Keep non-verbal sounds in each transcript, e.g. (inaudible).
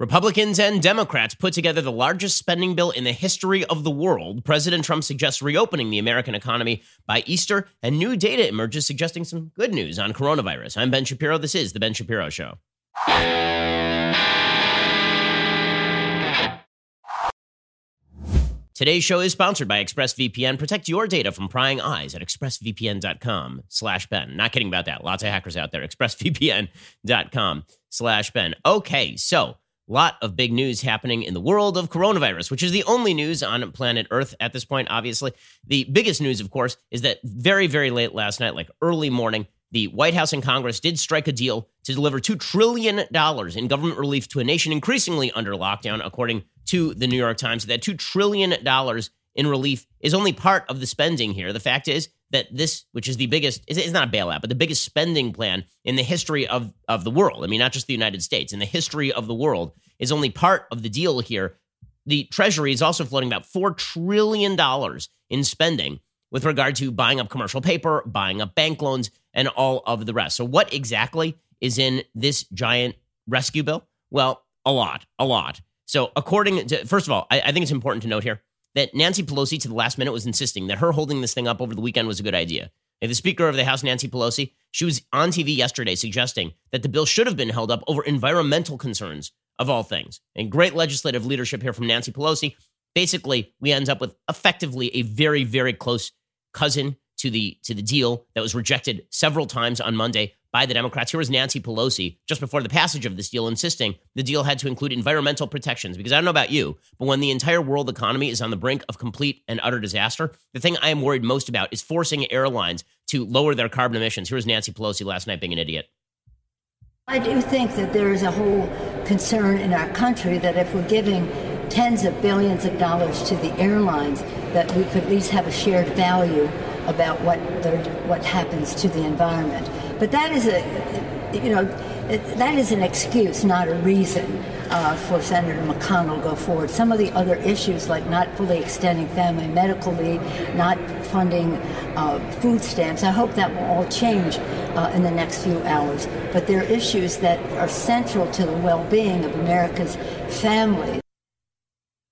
Republicans and Democrats put together the largest spending bill in the history of the world. President Trump suggests reopening the American economy by Easter, and new data emerges suggesting some good news on coronavirus. I'm Ben Shapiro. This is The Ben Shapiro Show. Today's show is sponsored by ExpressVPN. Protect your data from prying eyes at expressvpn.com slash Ben. Not kidding about that. Lots of hackers out there. (laughs) expressvpn.com slash Ben. Okay, so lot of big news happening in the world of coronavirus, which is the only news on planet Earth at this point, obviously. The biggest news, of course, is that very, very late last night, like early morning, the White House and Congress did strike a deal to deliver $2 trillion in government relief to a nation increasingly under lockdown, according to the New York Times. That $2 trillion in relief is only part of the spending here. The fact is that this, which is the biggest, it's not a bailout, but the biggest spending plan in the history of, of the world. I mean, not just the United States, in the history of the world, is only part of the deal here. The Treasury is also floating about $4 trillion in spending with regard to buying up commercial paper, buying up bank loans, and all of the rest. So, what exactly is in this giant rescue bill? Well, a lot, a lot. So, according to, first of all, I, I think it's important to note here that Nancy Pelosi to the last minute was insisting that her holding this thing up over the weekend was a good idea. And the Speaker of the House, Nancy Pelosi, she was on TV yesterday suggesting that the bill should have been held up over environmental concerns of all things. And great legislative leadership here from Nancy Pelosi. Basically, we end up with effectively a very, very close cousin to the to the deal that was rejected several times on Monday by the Democrats. Here was Nancy Pelosi just before the passage of this deal insisting the deal had to include environmental protections. Because I don't know about you, but when the entire world economy is on the brink of complete and utter disaster, the thing I am worried most about is forcing airlines to lower their carbon emissions. Here was Nancy Pelosi last night being an idiot. I do think that there is a whole concern in our country that if we're giving tens of billions of dollars to the airlines, that we could at least have a shared value about what what happens to the environment. But that is a, you know, that is an excuse, not a reason uh, for Senator McConnell to go forward. Some of the other issues, like not fully extending family medical leave, not funding uh, food stamps, I hope that will all change uh, in the next few hours. But there are issues that are central to the well-being of America's families.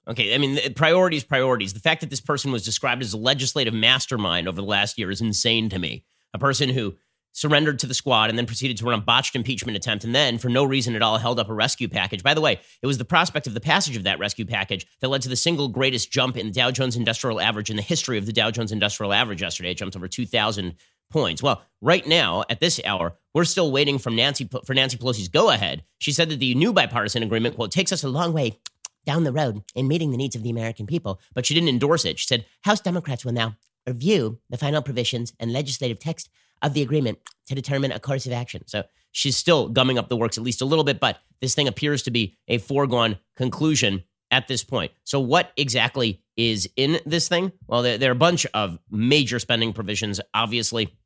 Okay, I mean, priorities, priorities. The fact that this person was described as a legislative mastermind over the last year is insane to me. A person who surrendered to the squad and then proceeded to run a botched impeachment attempt and then, for no reason at all, held up a rescue package. By the way, it was the prospect of the passage of that rescue package that led to the single greatest jump in the Dow Jones Industrial Average in the history of the Dow Jones Industrial Average yesterday. It jumped over 2,000 points. Well, right now, at this hour, we're still waiting from Nancy for Nancy Pelosi's go ahead. She said that the new bipartisan agreement, quote, takes us a long way down the road in meeting the needs of the American people, but she didn't endorse it. She said House Democrats will now review the final provisions and legislative text of the agreement to determine a course of action. So she's still gumming up the works at least a little bit, but this thing appears to be a foregone conclusion at this point. So, what exactly is in this thing? Well, there, there, are a bunch of major spending provisions. Obviously,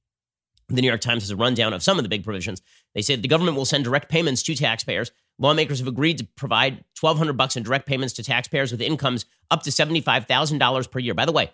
the New York Times has a rundown of some of the big provisions. They say the government will send direct payments to taxpayers Lawmakers have agreed to provide 1200 bucks in direct payments to taxpayers with incomes up to $75,000 per year. By the way,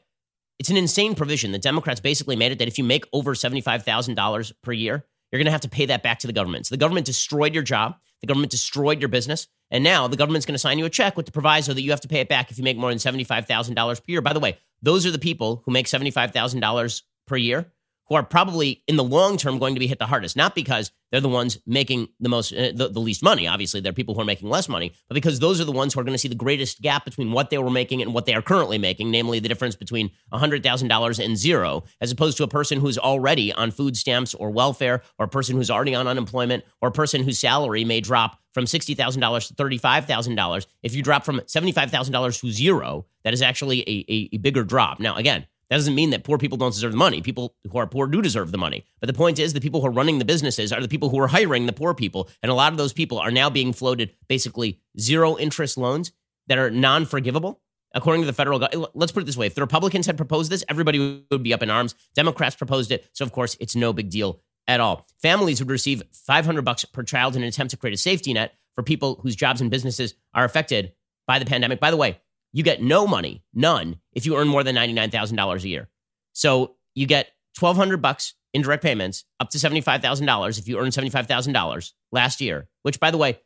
it's an insane provision. The Democrats basically made it that if you make over $75,000 per year, you're going to have to pay that back to the government. So the government destroyed your job, the government destroyed your business, and now the government's going to sign you a check with the proviso that you have to pay it back if you make more than $75,000 per year. By the way, those are the people who make $75,000 per year who are probably in the long term going to be hit the hardest, not because they're the ones making the most, uh, the, the, least money. Obviously, there are people who are making less money, but because those are the ones who are going to see the greatest gap between what they were making and what they are currently making, namely the difference between $100,000 and zero, as opposed to a person who's already on food stamps or welfare, or a person who's already on unemployment, or a person whose salary may drop from $60,000 to $35,000. If you drop from $75,000 to zero, that is actually a, a, a bigger drop. Now, again, that doesn't mean that poor people don't deserve the money. People who are poor do deserve the money. But the point is, the people who are running the businesses are the people who are hiring the poor people. And a lot of those people are now being floated basically zero interest loans that are non forgivable. According to the federal government, let's put it this way if the Republicans had proposed this, everybody would be up in arms. Democrats proposed it. So, of course, it's no big deal at all. Families would receive 500 bucks per child in an attempt to create a safety net for people whose jobs and businesses are affected by the pandemic. By the way, you get no money, none, if you earn more than $99,000 a year. So you get 1200 bucks in direct payments up to $75,000 if you earn $75,000 last year, which by the way,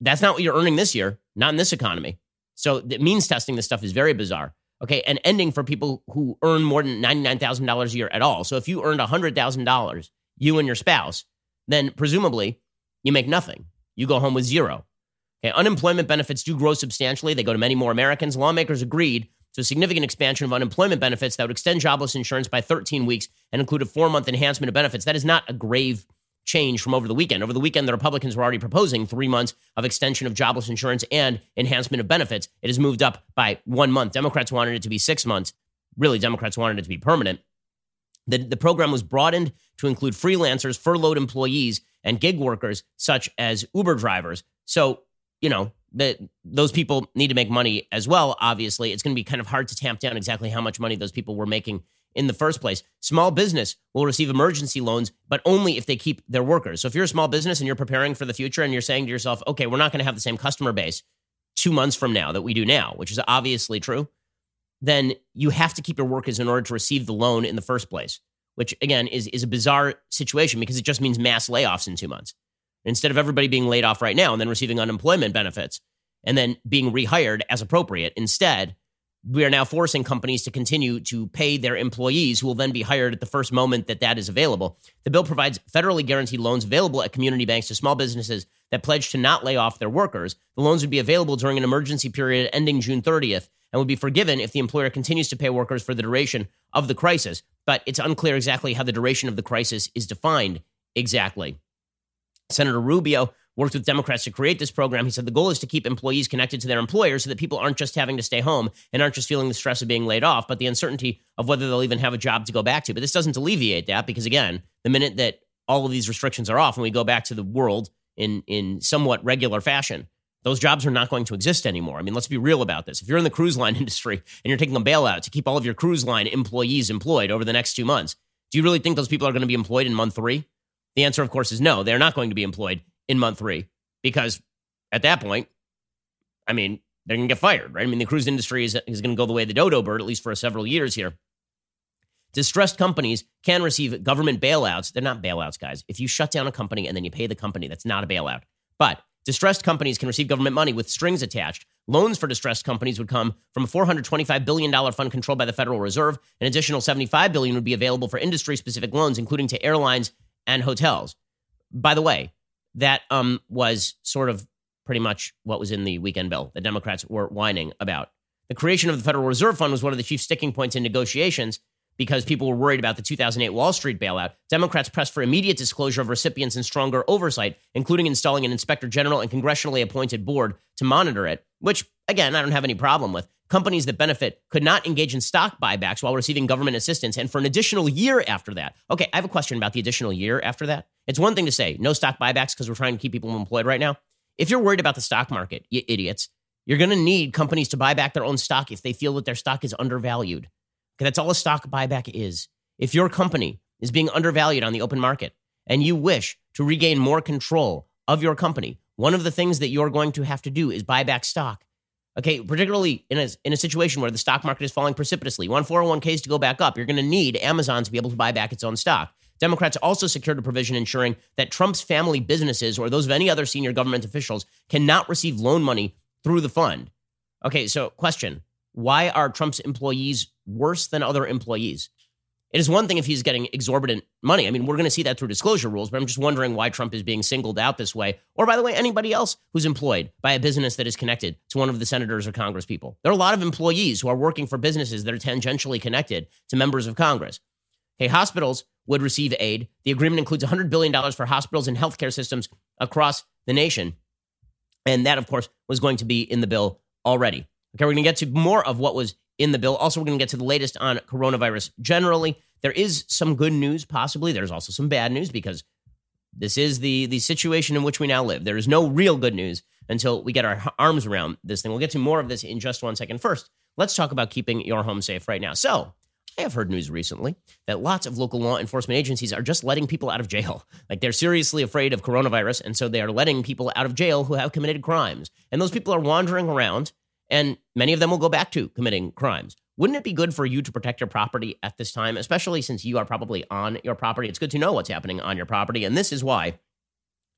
that's not what you're earning this year, not in this economy. So the means testing this stuff is very bizarre. Okay. And ending for people who earn more than $99,000 a year at all. So if you earned $100,000, you and your spouse, then presumably you make nothing. You go home with zero. Okay. Unemployment benefits do grow substantially. They go to many more Americans. Lawmakers agreed to a significant expansion of unemployment benefits that would extend jobless insurance by 13 weeks and include a four month enhancement of benefits. That is not a grave change from over the weekend. Over the weekend, the Republicans were already proposing three months of extension of jobless insurance and enhancement of benefits. It has moved up by one month. Democrats wanted it to be six months. Really, Democrats wanted it to be permanent. The, the program was broadened to include freelancers, furloughed employees, and gig workers, such as Uber drivers. So, you know, that those people need to make money as well. Obviously, it's going to be kind of hard to tamp down exactly how much money those people were making in the first place. Small business will receive emergency loans, but only if they keep their workers. So if you're a small business and you're preparing for the future and you're saying to yourself, okay, we're not going to have the same customer base two months from now that we do now, which is obviously true, then you have to keep your workers in order to receive the loan in the first place, which again is, is a bizarre situation because it just means mass layoffs in two months. Instead of everybody being laid off right now and then receiving unemployment benefits and then being rehired as appropriate, instead, we are now forcing companies to continue to pay their employees who will then be hired at the first moment that that is available. The bill provides federally guaranteed loans available at community banks to small businesses that pledge to not lay off their workers. The loans would be available during an emergency period ending June 30th and would be forgiven if the employer continues to pay workers for the duration of the crisis. But it's unclear exactly how the duration of the crisis is defined exactly. Senator Rubio worked with Democrats to create this program. He said the goal is to keep employees connected to their employers so that people aren't just having to stay home and aren't just feeling the stress of being laid off, but the uncertainty of whether they'll even have a job to go back to. But this doesn't alleviate that because, again, the minute that all of these restrictions are off and we go back to the world in, in somewhat regular fashion, those jobs are not going to exist anymore. I mean, let's be real about this. If you're in the cruise line (laughs) industry and you're taking a bailout to keep all of your cruise line employees employed over the next two months, do you really think those people are going to be employed in month three? The answer, of course, is no. They're not going to be employed in month three because at that point, I mean, they're going to get fired, right? I mean, the cruise industry is, is going to go the way of the dodo bird, at least for several years here. Distressed companies can receive government bailouts. They're not bailouts, guys. If you shut down a company and then you pay the company, that's not a bailout. But distressed companies can receive government money with strings attached. Loans for distressed companies would come from a $425 billion fund controlled by the Federal Reserve. An additional 75 billion would be available for industry-specific loans, including to airlines and hotels. By the way, that um, was sort of pretty much what was in the weekend bill the Democrats were whining about. The creation of the Federal Reserve Fund was one of the chief sticking points in negotiations because people were worried about the 2008 Wall Street bailout. Democrats pressed for immediate disclosure of recipients and stronger oversight, including installing an inspector general and congressionally appointed board to monitor it, which, again, I don't have any problem with. Companies that benefit could not engage in stock buybacks while receiving government assistance and for an additional year after that. Okay, I have a question about the additional year after that. It's one thing to say no stock buybacks because we're trying to keep people employed right now. If you're worried about the stock market, you idiots, you're going to need companies to buy back their own stock if they feel that their stock is undervalued. Okay, that's all a stock buyback is. If your company is being undervalued on the open market and you wish to regain more control of your company, one of the things that you're going to have to do is buy back stock. Okay, particularly in a, in a situation where the stock market is falling precipitously. Want 401ks to go back up. You're going to need Amazon to be able to buy back its own stock. Democrats also secured a provision ensuring that Trump's family businesses or those of any other senior government officials cannot receive loan money through the fund. Okay, so question Why are Trump's employees worse than other employees? It is one thing if he's getting exorbitant money. I mean, we're going to see that through disclosure rules, but I'm just wondering why Trump is being singled out this way. Or, by the way, anybody else who's employed by a business that is connected to one of the senators or Congress people. There are a lot of employees who are working for businesses that are tangentially connected to members of Congress. Okay, hospitals would receive aid. The agreement includes $100 billion for hospitals and healthcare systems across the nation. And that, of course, was going to be in the bill already. Okay, we're going to get to more of what was in the bill. Also, we're going to get to the latest on coronavirus generally. There is some good news, possibly. There's also some bad news because this is the, the situation in which we now live. There is no real good news until we get our arms around this thing. We'll get to more of this in just one second. First, let's talk about keeping your home safe right now. So, I have heard news recently that lots of local law enforcement agencies are just letting people out of jail. (laughs) Like they're seriously afraid of coronavirus, and so they are letting people out of jail who have committed crimes. And those people are wandering around, and many of them will go back to committing crimes. Wouldn't it be good for you to protect your property at this time, especially since you are probably on your property? It's good to know what's happening on your property. And this is why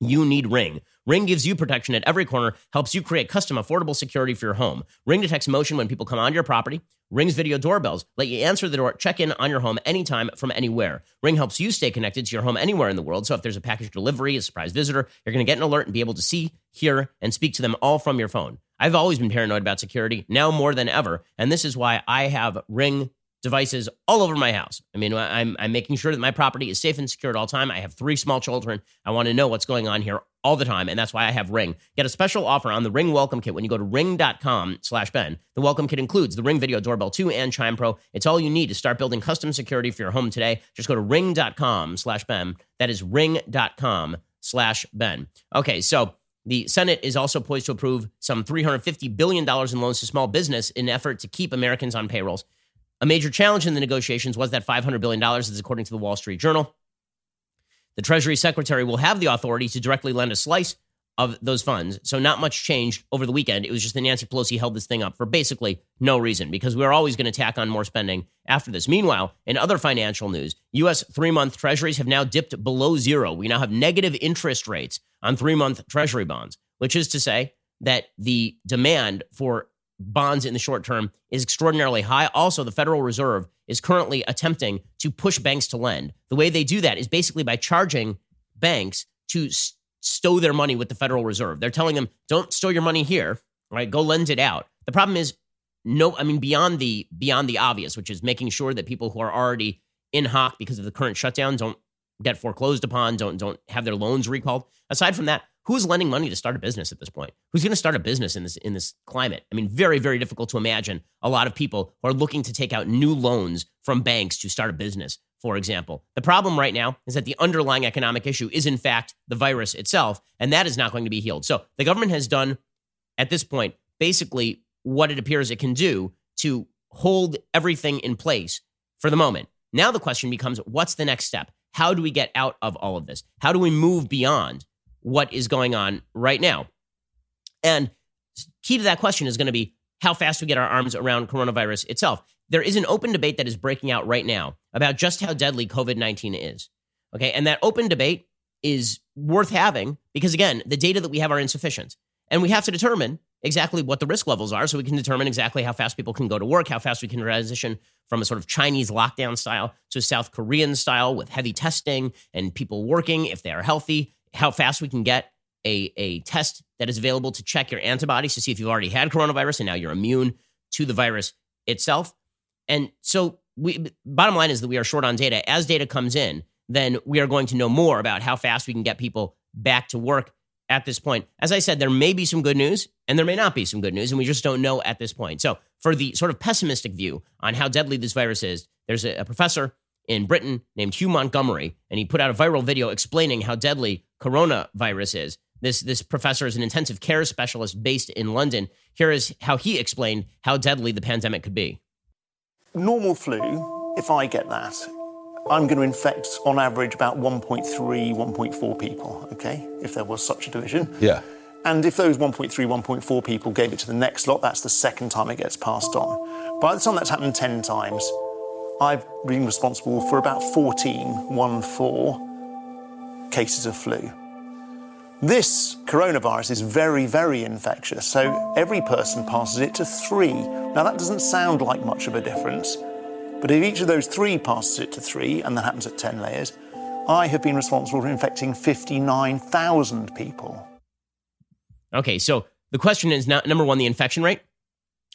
you need Ring. Ring gives you protection at every corner, helps you create custom affordable security for your home. Ring detects motion when people come onto your property. Ring's video doorbells let you answer the door, check in on your home anytime from anywhere. Ring helps you stay connected to your home anywhere in the world. So if there's a package delivery, a surprise visitor, you're going to get an alert and be able to see, hear, and speak to them all from your phone. I've always been paranoid about security, now more than ever. And this is why I have Ring devices all over my house. I mean, I'm, I'm making sure that my property is safe and secure at all time. I have three small children. I want to know what's going on here all the time, and that's why I have Ring. Get a special offer on the Ring Welcome Kit when you go to ring.com slash Ben. The Welcome Kit includes the Ring Video Doorbell 2 and Chime Pro. It's all you need to start building custom security for your home today. Just go to ring.com slash Ben. That is ring.com slash Ben. Okay, so the Senate is also poised to approve some $350 billion in loans to small business in an effort to keep Americans on payrolls. A major challenge in the negotiations was that $500 billion, is according to the Wall Street Journal. The Treasury Secretary will have the authority to directly lend a slice of those funds. So not much changed over the weekend. It was just that Nancy Pelosi held this thing up for basically no reason because we're always going to tack on more spending after this. Meanwhile, in other financial news, US three month treasuries have now dipped below zero. We now have negative interest rates on three month treasury bonds, which is to say that the demand for bonds in the short term is extraordinarily high. Also, the Federal Reserve is currently attempting to push banks to lend. The way they do that is basically by charging banks to stow their money with the Federal Reserve. They're telling them, don't stow your money here, right? Go lend it out. The problem is no, I mean beyond the beyond the obvious, which is making sure that people who are already in hock because of the current shutdown don't get foreclosed upon, don't don't have their loans recalled. Aside from that, who's lending money to start a business at this point? Who's going to start a business in this in this climate? I mean, very very difficult to imagine a lot of people who are looking to take out new loans from banks to start a business. For example, the problem right now is that the underlying economic issue is in fact the virus itself, and that is not going to be healed. So the government has done at this point basically what it appears it can do to hold everything in place for the moment. Now the question becomes what's the next step? How do we get out of all of this? How do we move beyond what is going on right now? And key to that question is going to be how fast we get our arms around coronavirus itself. There is an open debate that is breaking out right now about just how deadly COVID 19 is. Okay. And that open debate is worth having because, again, the data that we have are insufficient. And we have to determine exactly what the risk levels are so we can determine exactly how fast people can go to work, how fast we can transition from a sort of Chinese lockdown style to a South Korean style with heavy testing and people working if they are healthy, how fast we can get a, a test that is available to check your antibodies to see if you've already had coronavirus and now you're immune to the virus itself. And so we bottom line is that we are short on data. As data comes in, then we are going to know more about how fast we can get people back to work at this point. As I said, there may be some good news and there may not be some good news, and we just don't know at this point. So, for the sort of pessimistic view on how deadly this virus is, there's a, a professor in Britain named Hugh Montgomery, and he put out a viral video explaining how deadly coronavirus is. This, this professor is an intensive care specialist based in London. Here is how he explained how deadly the pandemic could be. Normal flu, if I get that, I'm going to infect on average about 1.3, 1.4 people, okay, if there was such a division. Yeah. And if those 1.3, 1.4 people gave it to the next lot, that's the second time it gets passed on. By the time that's happened 10 times, I've been responsible for about 14, 1 4 cases of flu. This coronavirus is very, very infectious, so every person passes it to three. Now, that doesn't sound like much of a difference, but if each of those three passes it to three, and that happens at 10 layers, I have been responsible for infecting 59,000 people. Okay, so the question is not number one, the infection rate,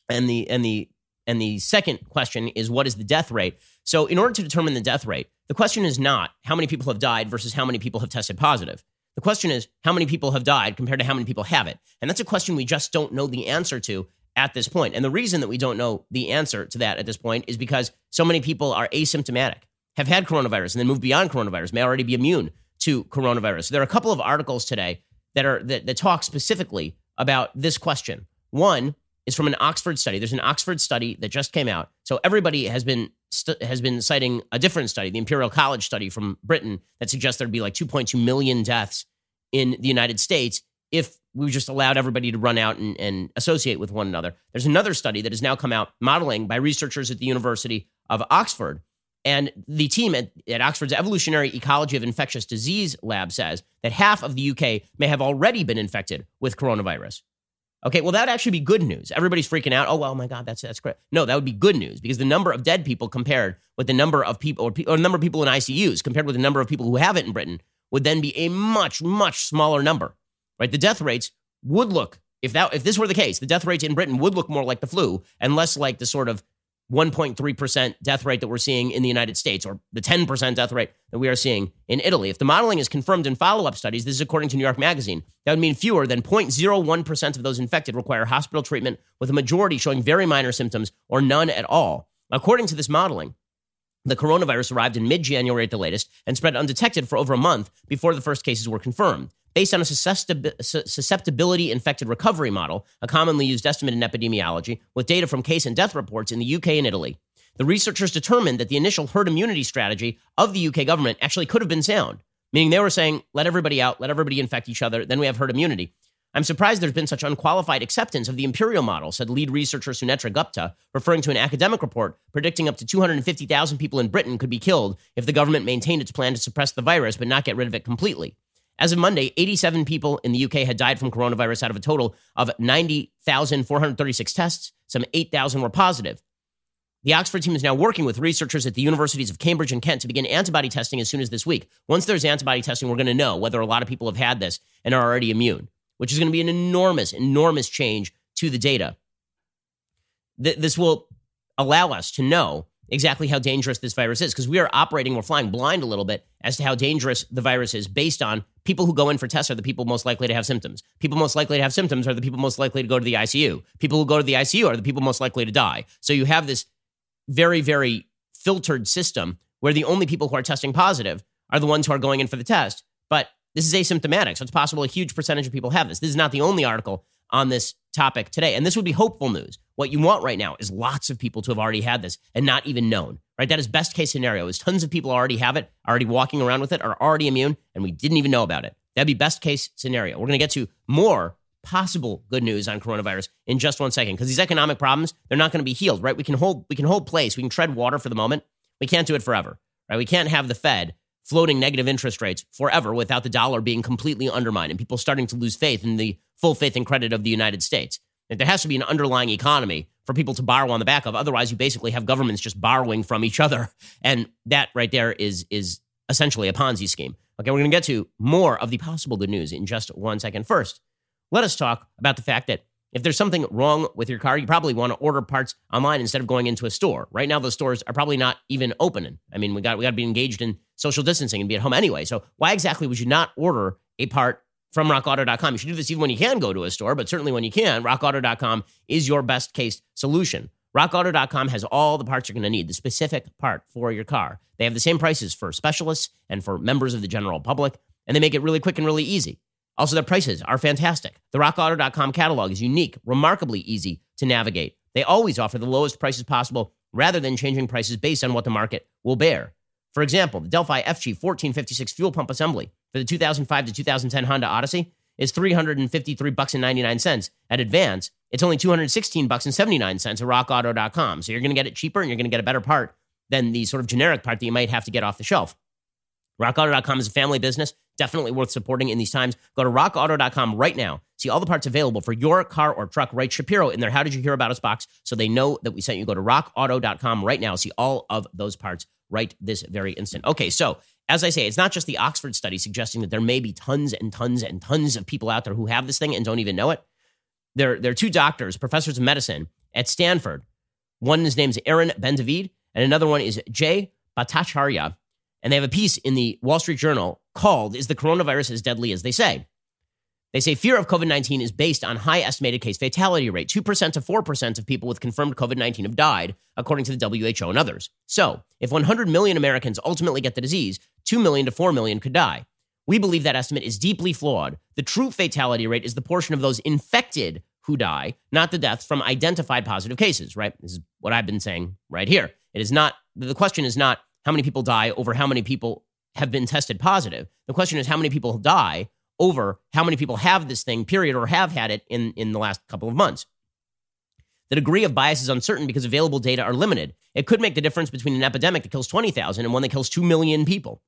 and the and the and the second question is what is the death rate? So, in order to determine the death rate, the question is not how many people have died versus how many people have tested positive. The question is how many people have died compared to how many people have it. And that's a question we just don't know the answer to at this point. And the reason that we don't know the answer to that at this point is because so many people are asymptomatic, have had coronavirus, and then move beyond coronavirus, may already be immune to coronavirus. There are a couple of articles today that are that, that talk specifically about this question. One is from an Oxford study. There's an Oxford study that just came out. So everybody has been st- has been citing a different study, the Imperial College study from Britain, that suggests there'd be like 2.2 million deaths in the United States if we just allowed everybody to run out and, and associate with one another. There's another study that has now come out modeling by researchers at the University of Oxford And the team at, at, Oxford's Evolutionary Ecology of Infectious Disease Lab says that half of the UK may have already been infected with coronavirus. Okay, well, that would actually be good news. Everybody's freaking out. Oh, well, oh my God, that's that's great. No, that would be good news because the number of dead people compared with the number of people or, or number of people in ICUs compared with the number of people who have it in Britain would then be a much, much smaller number. Right? The death rates would look, if that if this were the case, the death rates in Britain would look more like the flu and less like the sort of 1.3% death rate that we're seeing in the United States or the 10% death rate that we are seeing in Italy. If the modeling is confirmed in follow up studies, this is according to New York Magazine, that would mean fewer than 0.01% of those infected require hospital treatment, with a majority showing very minor symptoms or none at all. According to this modeling, the coronavirus arrived in mid January at the latest and spread undetected for over a month before the first cases were confirmed based on a susceptibility infected recovery model, a commonly used estimate in epidemiology, with data from case and death reports in the UK and Italy. The researchers determined that the initial herd immunity strategy of the UK government actually could have been sound, meaning they were saying, let everybody out, let everybody infect each other, then we have herd immunity. I'm surprised there's been such unqualified acceptance of the imperial model, said lead researcher Sunetra Gupta, referring to an academic report predicting up to 250,000 people in Britain could be killed if the government maintained its plan to suppress the virus but not get rid of it completely. As of Monday, 87 people in the UK had died from coronavirus out of a total of 90,436 tests. Some 8,000 were positive. The Oxford team is now working with researchers at the universities of Cambridge and Kent to begin antibody testing as soon as this week. Once there's antibody testing, we're going to know whether a lot of people have had this and are already immune, which is going to be an enormous, enormous change to the data. Th- this will allow us to know exactly how dangerous this virus is because we are operating, we're flying blind a little bit as to how dangerous the virus is based on people who go in for tests are the people most likely to have symptoms. People most likely to have symptoms are the people most likely to go to the ICU. People who go to the ICU are the people most likely to die. So you have this very, very filtered system where the only people who are testing positive are the ones who are going in for the test. But this is asymptomatic. So it's possible a huge percentage of people have this. This is not the only article on this topic today. And this would be hopeful news. What you want right now is lots of people to have already had this and not even known, right? That is best case scenario is tons of people already have it, already walking around with it, are already immune, and we didn't even know about it. That'd be best case scenario. We're going to get to more possible good news on coronavirus in just one second because these economic problems, they're not going to be healed, right? We can hold we can hold place, we can tread water for the moment. We can't do it forever, right? We can't have the Fed floating negative interest rates forever without the dollar being completely undermined and people starting to lose faith in the full faith and credit of the United States. There has to be an underlying economy for people to borrow on the back of. Otherwise, you basically have governments just borrowing from each other. (laughs) And that right there is, is essentially a Ponzi scheme. Okay, we're going to get to more of the possible good news in just one second. First, let us talk about the fact that if there's something wrong with your car, you probably want to order parts online instead of going into a store. Right now, those stores are probably not even opening. I mean, we got we got to be engaged in social distancing and be at home anyway. So why exactly would you not order a part from rockauto.com? You should do this even when you can go to a store, but certainly when you can, rockauto.com is your best case solution. RockAuto.com has all the parts you're going to need, the specific part for your car. They have the same prices for specialists and for members of the general public, and they make it really quick and really easy. Also, their prices are fantastic. The RockAuto.com catalog is unique, remarkably easy to navigate. They always offer the lowest prices possible rather than changing prices based on what the market will bear. For example, the Delphi FG 1456 fuel pump assembly for the 2005 to 2010 Honda Odyssey is 353 bucks and 99 cents. At Advance, it's only 216 bucks and 79 cents at rockauto.com. So you're going to get it cheaper and you're going to get a better part than the sort of generic part that you might have to get off the shelf. RockAuto.com is a family business, definitely worth supporting in these times. Go to RockAuto.com right now. See all the parts available for your car or truck. Write Shapiro in there. How did you hear about us box so they know that we sent you? Go to RockAuto.com right now. See all of those parts right this very instant. Okay, so as I say, it's not just the Oxford study suggesting that there may be tons and tons and tons of people out there who have this thing and don't even know it. There, there are two doctors, professors of medicine at Stanford. One his name's Eran Bendavid, and another one is Jay Bhattacharya. And they have a piece in the Wall Street Journal called Is the Coronavirus as Deadly as They Say? They say fear of COVID 19 is based on high estimated case fatality rate. 2% to 4% of people with confirmed COVID 19 have died, according to the WHO and others. So, if 100 million Americans ultimately get the disease, 2 million to 4 million could die. We believe that estimate is deeply flawed. The true fatality rate is the portion of those infected who die, not the deaths from identified positive cases, right? This is what I've been saying right here. It is not, the question is not how many people die over how many people have been tested positive. The question is how many people die over how many people have this thing, period, or have had it in, in the last couple of months. The degree of bias is uncertain because available data are limited. It could make the difference between an epidemic that kills 20,000 and one that kills 2 million people.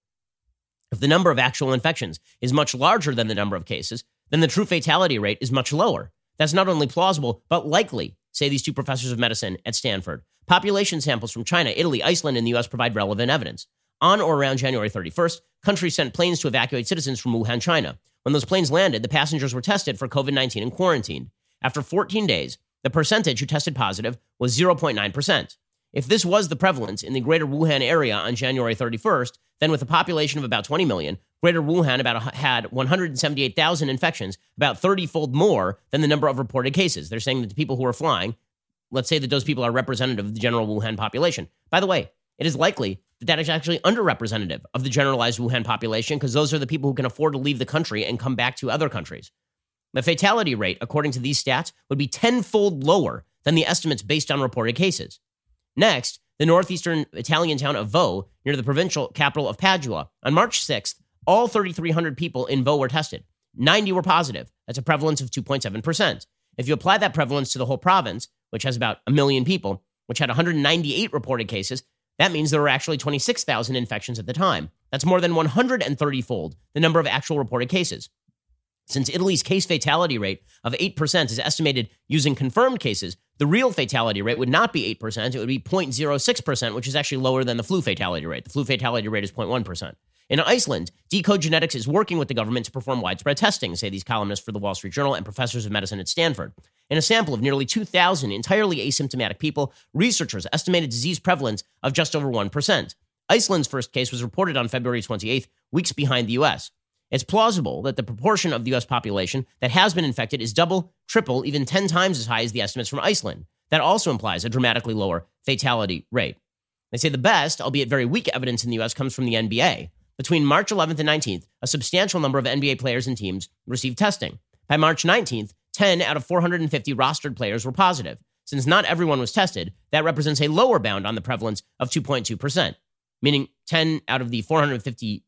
If the number of actual infections is much larger than the number of cases, then the true fatality rate is much lower. That's not only plausible, but likely, say these two professors of medicine at Stanford. Population samples from China, Italy, Iceland, and the US provide relevant evidence. On or around January 31st, countries sent planes to evacuate citizens from Wuhan, China. When those planes landed, the passengers were tested for COVID 19 and quarantined. After 14 days, the percentage who tested positive was 0.9%. If this was the prevalence in the greater Wuhan area on January 31st, then with a population of about 20 million, greater Wuhan about had 178,000 infections, about 30 fold more than the number of reported cases. They're saying that the people who are flying, let's say that those people are representative of the general Wuhan population. By the way, it is likely that that is actually underrepresentative of the generalized Wuhan population because those are the people who can afford to leave the country and come back to other countries. The fatality rate, according to these stats, would be tenfold lower than the estimates based on reported cases. Next, the northeastern Italian town of Vo, near the provincial capital of Padua. On March 6th, all 3,300 people in Vo were tested. 90 were positive. That's a prevalence of 2.7%. If you apply that prevalence to the whole province, which has about a million people, which had 198 reported cases, that means there were actually 26,000 infections at the time. That's more than 130 fold the number of actual reported cases. Since Italy's case fatality rate of 8% is estimated using confirmed cases, the real fatality rate would not be 8%, it would be 0.06%, which is actually lower than the flu fatality rate. The flu fatality rate is 0.1%. In Iceland, Decode Genetics is working with the government to perform widespread testing, say these columnists for the Wall Street Journal and professors of medicine at Stanford. In a sample of nearly 2,000 entirely asymptomatic people, researchers estimated disease prevalence of just over 1%. Iceland's first case was reported on February 28th, weeks behind the US. It's plausible that the proportion of the US population that has been infected is double, triple, even 10 times as high as the estimates from Iceland. That also implies a dramatically lower fatality rate. They say the best, albeit very weak evidence in the US comes from the NBA. Between March 11th and 19th, a substantial number of NBA players and teams received testing. By March 19th, 10 out of 450 rostered players were positive. Since not everyone was tested, that represents a lower bound on the prevalence of 2.2%, meaning 10 out of the 450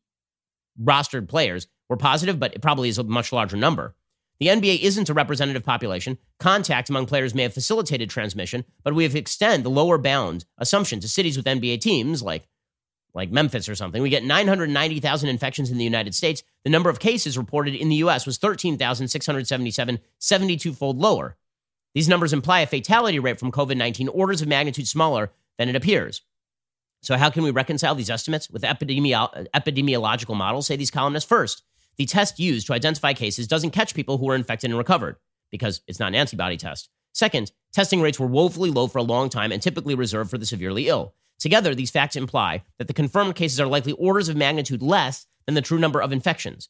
rostered players were positive, but it probably is a much larger number. The NBA isn't a representative population. Contact among players may have facilitated transmission, but we have extended the lower bound assumption to cities with NBA teams like like Memphis or something, we get 990,000 infections in the United States. The number of cases reported in the US was 13,677, 72 fold lower. These numbers imply a fatality rate from COVID 19 orders of magnitude smaller than it appears. So, how can we reconcile these estimates with epidemiolo- epidemiological models? Say these columnists first. The test used to identify cases doesn't catch people who are infected and recovered because it's not an antibody test. Second, testing rates were woefully low for a long time and typically reserved for the severely ill. Together, these facts imply that the confirmed cases are likely orders of magnitude less than the true number of infections.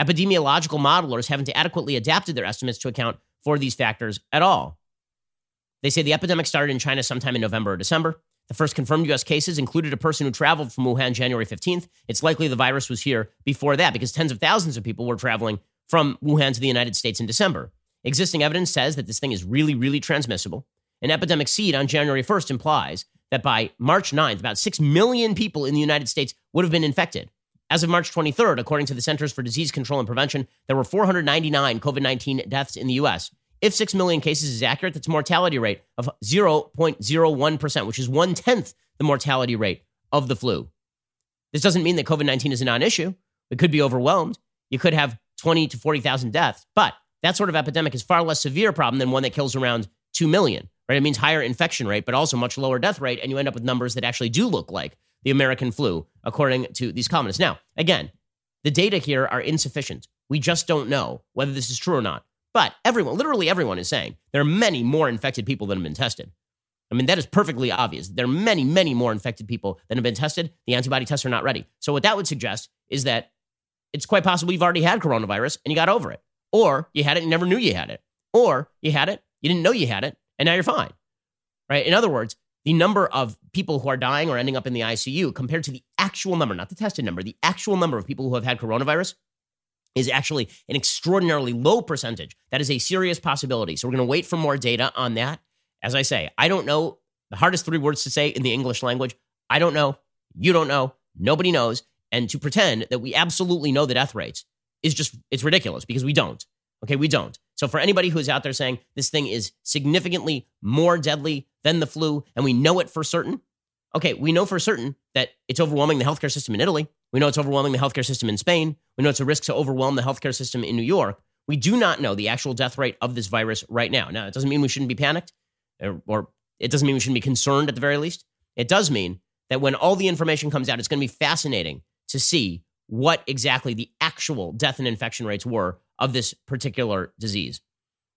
Epidemiological modelers haven't adequately adapted their estimates to account for these factors at all. They say the epidemic started in China sometime in November or December. The first confirmed US cases included a person who traveled from Wuhan January 15th. It's likely the virus was here before that because tens of thousands of people were traveling from Wuhan to the United States in December. Existing evidence says that this thing is really, really transmissible. An epidemic seed on January 1st implies that by March 9th, about 6 million people in the United States would have been infected. As of March 23rd, according to the Centers for Disease Control and Prevention, there were 499 COVID 19 deaths in the US. If 6 million cases is accurate, that's a mortality rate of 0.01%, which is one tenth the mortality rate of the flu. This doesn't mean that COVID 19 is a non issue. It could be overwhelmed. You could have 20 to 40,000 deaths, but that sort of epidemic is far less severe problem than one that kills around 2 million right? It means higher infection rate, but also much lower death rate. And you end up with numbers that actually do look like the American flu, according to these columnists. Now, again, the data here are insufficient. We just don't know whether this is true or not. But everyone, literally everyone, is saying there are many more infected people than have been tested. I mean, that is perfectly obvious. There are many, many more infected people than have been tested. The antibody tests are not ready. So, what that would suggest is that it's quite possible you've already had coronavirus and you got over it. Or you had it and never knew you had it. Or you had it, you didn't know you had it, and now you're fine. Right? In other words, the number of people who are dying or ending up in the ICU compared to the actual number, not the tested number, the actual number of people who have had coronavirus is actually an extraordinarily low percentage. That is a serious possibility. So we're going to wait for more data on that. As I say, I don't know the hardest three words to say in the English language. I don't know. You don't know. Nobody knows. And to pretend that we absolutely know the death rates is just, it's ridiculous because we don't. Okay, we don't. So for anybody who's out there saying this thing is significantly more deadly than the flu, and we know it for certain, okay, we know for certain that it's overwhelming the healthcare system in Italy. We know it's overwhelming the healthcare system in Spain. We know it's a risk to overwhelm the healthcare system in New York. We do not know the actual death rate of this virus right now. Now, it doesn't mean we shouldn't be panicked, or, it doesn't mean we shouldn't be concerned at the very least. It does mean that when all the information comes out, it's going to be fascinating to see what exactly the actual death and infection rates were of this particular disease.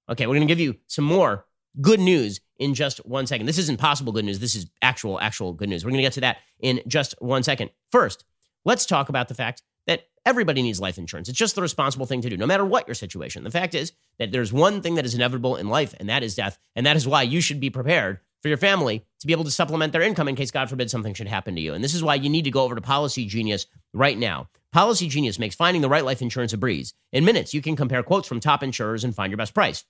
Okay, we're going to give you some more good news in just one second. This isn't possible good news. This is actual, actual good news. We're going to get to that in just one second. First, let's talk about the fact that everybody needs life insurance. It's just the responsible thing to do, no matter what your situation. The fact is that there's one thing that is inevitable in life, and that is death. And that is why you should be prepared for your family to be able to supplement their income in case, God forbid, something should happen to you. And this is why you need to go over to Policy Genius right now. Policy Genius makes finding the right life insurance a breeze. In minutes, you can compare quotes from top insurers and find your best price.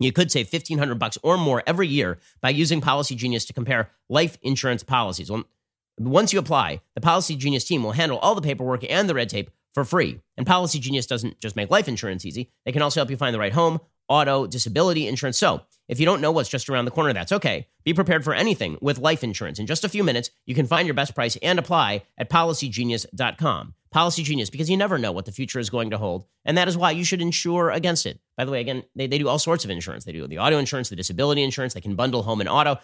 You could save 1500 bucks or more every year by using Policy Genius to compare life insurance policies. Once you apply, the Policy Genius team will handle all the paperwork and the red tape for free. And Policy Genius doesn't just make life insurance easy, they can also help you find the right home, auto, disability insurance. So, if you don't know what's just around the corner, that's okay. Be prepared for anything with life insurance. In just a few minutes, you can find your best price and apply at policygenius.com. Policy Genius, because you never know what the future is going to hold. And that is why you should insure against it. By the way, again, they, they do all sorts of insurance. They do the auto insurance, the disability insurance, they can bundle home and auto.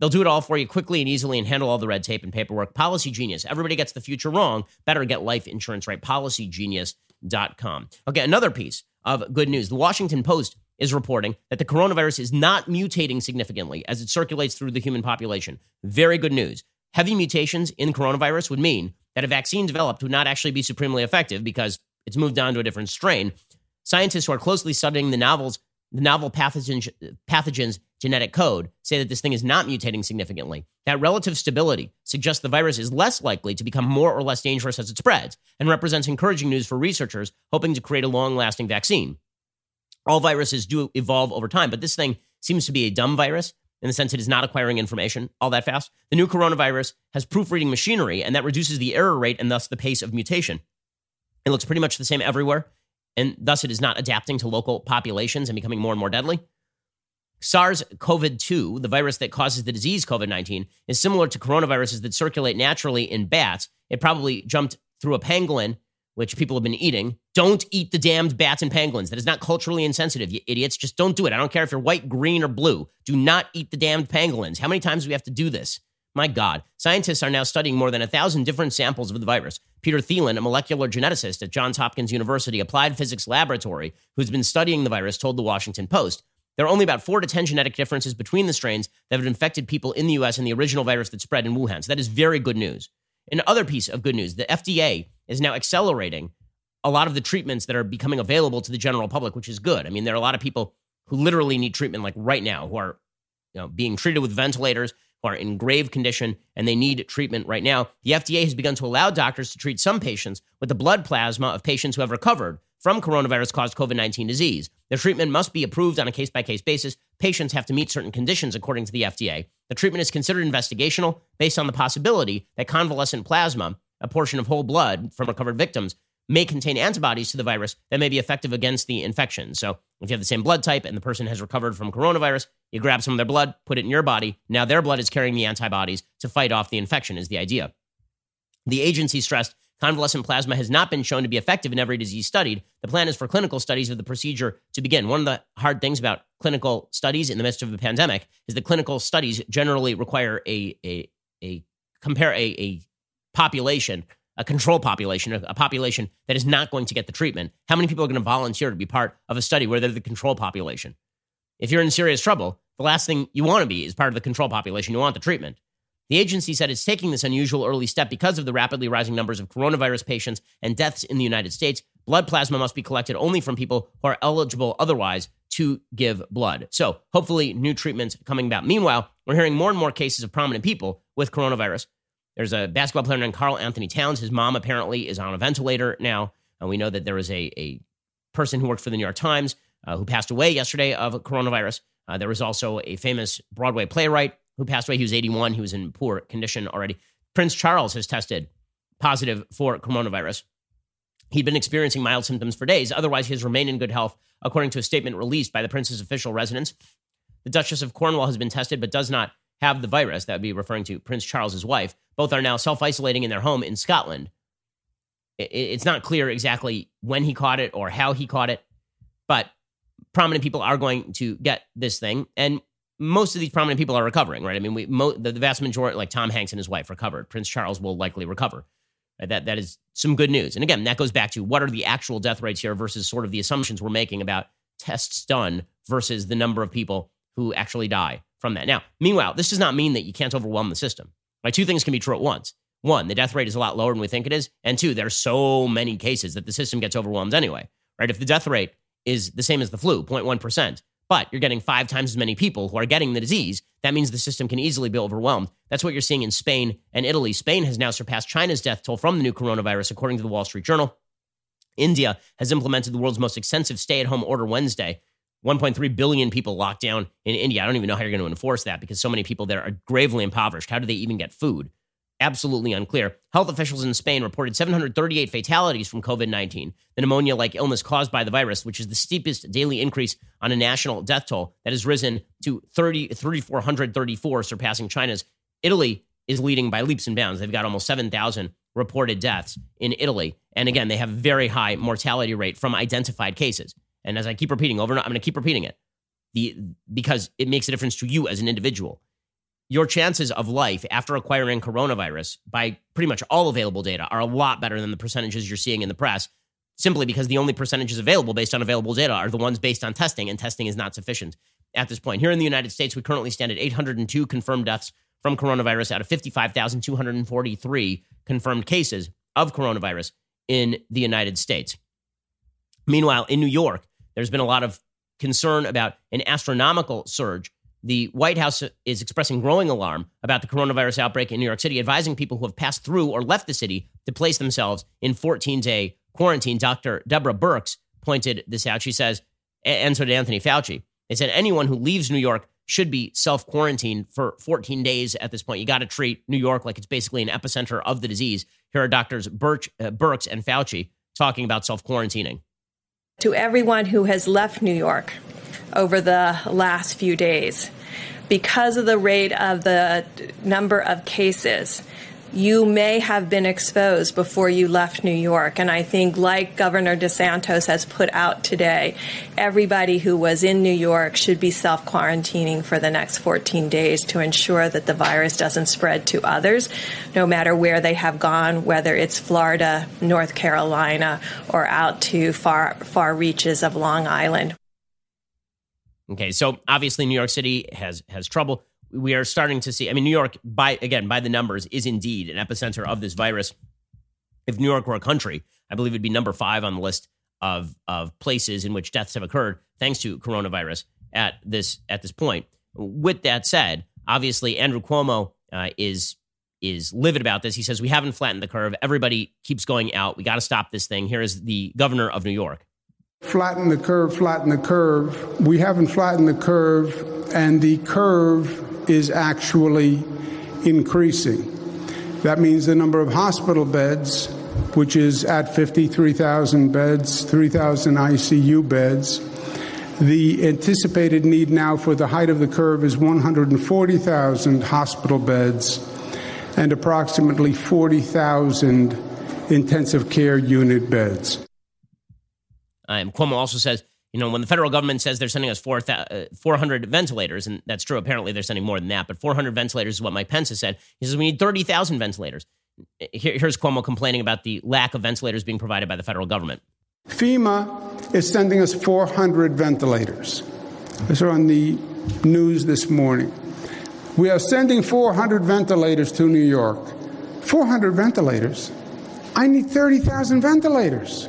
They'll do it all for you quickly and easily and handle all the red tape and paperwork. Policy Genius. Everybody gets the future wrong. Better get life insurance right. PolicyGenius.com. Okay, another piece of good news. The Washington Post is reporting that the coronavirus is not mutating significantly as it circulates through the human population. Very good news. Heavy mutations in coronavirus would mean that a vaccine developed would not actually be supremely effective because it's moved on to a different strain. Scientists who are closely studying the novels, the novel pathogen, pathogens genetic code say that this thing is not mutating significantly. That relative stability suggests the virus is less likely to become more or less dangerous as it spreads and represents encouraging news for researchers hoping to create a long lasting vaccine. All viruses do evolve over time, but this thing seems to be a dumb virus in the sense it is not acquiring information all that fast. The new coronavirus has proofreading machinery, and that reduces the error rate and thus the pace of mutation. It looks pretty much the same everywhere, and thus it is not adapting to local populations and becoming more and more deadly. SARS CoV 2, the virus that causes the disease COVID 19, is similar to coronaviruses that circulate naturally in bats. It probably jumped through a pangolin which people have been eating. Don't eat the damned bats and pangolins. That is not culturally insensitive, you idiots. Just don't do it. I don't care if you're white, green, or blue. Do not eat the damned pangolins. How many times do we have to do this? My God. Scientists are now studying more than a thousand different samples of the virus. Peter Thielen, a molecular geneticist at Johns Hopkins University Applied Physics Laboratory, who's been studying the virus, told the Washington Post. There are only about four to 10 genetic differences between the strains that have infected people in the US and the original virus that spread in Wuhan. So that is very good news. Another piece of good news the FDA is now accelerating a lot of the treatments that are becoming available to the general public, which is good. I mean, there are a lot of people who literally need treatment like right now, who are you know, being treated with ventilators, who are in grave condition, and they need treatment right now. The FDA has begun to allow doctors to treat some patients with the blood plasma of patients who have recovered from coronavirus caused COVID 19 disease. The treatment must be approved on a case by case basis. Patients have to meet certain conditions according to the FDA. The treatment is considered investigational based on the possibility that convalescent plasma, a portion of whole blood from recovered victims, may contain antibodies to the virus that may be effective against the infection. So, if you have the same blood type and the person has recovered from coronavirus, you grab some of their blood, put it in your body. Now their blood is carrying the antibodies to fight off the infection, is the idea. The agency stressed convalescent plasma has not been shown to be effective in every disease studied. The plan is for clinical studies of the procedure to begin. One of the hard things about clinical studies in the midst of a pandemic is that clinical studies generally require a, a, a compare a, a population a control population, a, population that is not going to get the treatment, how many people are going to volunteer to be part of a study where they're the control population? If you're in serious trouble, the last thing you want to be is part of the control population. You want the treatment. The agency said it's taking this unusual early step because of the rapidly rising numbers of coronavirus patients and deaths in the United States. Blood plasma must be collected only from people who are eligible otherwise to give blood. So, hopefully, new treatments coming about. Meanwhile, we're hearing more and more cases of prominent people with coronavirus there's a basketball player named Karl-Anthony Towns. His mom apparently is on a ventilator now. And we know that there was a, a person who worked for the New York Times uh, who passed away yesterday of coronavirus. Uh, there was also a famous Broadway playwright who passed away. He was 81. He was in poor condition already. Prince Charles has tested positive for coronavirus. He'd been experiencing mild symptoms for days. Otherwise, he has remained in good health, according to a statement released by the prince's official residence. The Duchess of Cornwall has been tested but does not have the virus. That would be referring to Prince Charles's wife. Both are now self isolating in their home in Scotland. It's not clear exactly when he caught it or how he caught it, but prominent people are going to get this thing. And most of these prominent people are recovering, right? I mean, we, mo- the, the, vast majority, like Tom Hanks and his wife, recovered. Prince Charles will likely recover. Uh, that that is some good news. And again, that goes back to what are the actual death rates here versus sort of the assumptions we're making about tests done versus the number of people who actually die from that. Now, meanwhile, this does not mean that you can't overwhelm the system. Right? Two things can be true at once. One, the death rate is a lot lower than we think it is, and two, there are so many cases that the system gets overwhelmed anyway. Right? If the death rate is the same as the flu, 0.1 percent, but you're getting five times as many people who are getting the disease, that means the system can easily be overwhelmed. That's what you're seeing in Spain and Italy. Spain has now surpassed China's death toll from the new coronavirus, according to the Wall Street Journal. India has implemented the world's most extensive stay at home order Wednesday. 1.3 billion people locked down in India. I don't even know how you're going to enforce that because so many people there are gravely impoverished. How do they even get food? absolutely unclear. Health officials in Spain reported 738 fatalities from COVID 19, the pneumonia like illness caused by the virus, which is the steepest daily increase on a national death toll that has risen to 30, 3,434, surpassing China's. Italy is leading by leaps and bounds. They've got almost 7,000 reported deaths in Italy. And again, they have a very high mortality rate from identified cases. And as I keep repeating over and over, I'm going to keep repeating it. The, because it makes a difference to you as an individual. Your chances of life after acquiring coronavirus by pretty much all available data are a lot better than the percentages you're seeing in the press simply because the only percentages available based on available data are the ones based on testing and testing is not sufficient. At this point here in the united states we currently stand at 802 confirmed deaths from coronavirus out of 55243 confirmed cases of coronavirus in the united states. Meanwhile in new york there's been a lot of concern about an astronomical surge the White House is expressing growing alarm about the coronavirus outbreak in New York City, advising people who have passed through or left the city to place themselves in 14 day quarantine. Dr. Deborah Birx pointed this out. She says, and so did Anthony Fauci. They said anyone who leaves New York should be self quarantined for 14 days at this point. You got to treat New York like it's basically an epicenter of the disease. Here are doctors Birch, uh, Birx and Fauci talking about self quarantining. To everyone who has left New York, over the last few days. Because of the rate of the number of cases, you may have been exposed before you left New York. And I think, like Governor DeSantis has put out today, everybody who was in New York should be self quarantining for the next 14 days to ensure that the virus doesn't spread to others, no matter where they have gone, whether it's Florida, North Carolina, or out to far, far reaches of Long Island. Okay, so obviously New York City has has trouble. We are starting to see. I mean, New York, by again by the numbers, is indeed an epicenter of this virus. If New York were a country, I believe it'd be number five on the list of of places in which deaths have occurred thanks to coronavirus at this at this point. With that said, obviously Andrew Cuomo uh, is is livid about this. He says we haven't flattened the curve. Everybody keeps going out. We got to stop this thing. Here is the governor of New York. Flatten the curve, flatten the curve. We haven't flattened the curve, and the curve is actually increasing. That means the number of hospital beds, which is at 53,000 beds, 3,000 ICU beds. The anticipated need now for the height of the curve is 140,000 hospital beds and approximately 40,000 intensive care unit beds. Um, Cuomo also says, you know, when the federal government says they're sending us 4, uh, 400 ventilators, and that's true, apparently they're sending more than that, but 400 ventilators is what Mike Pence has said. He says we need 30,000 ventilators. Here, here's Cuomo complaining about the lack of ventilators being provided by the federal government. FEMA is sending us 400 ventilators. These are on the news this morning. We are sending 400 ventilators to New York. 400 ventilators? I need 30,000 ventilators.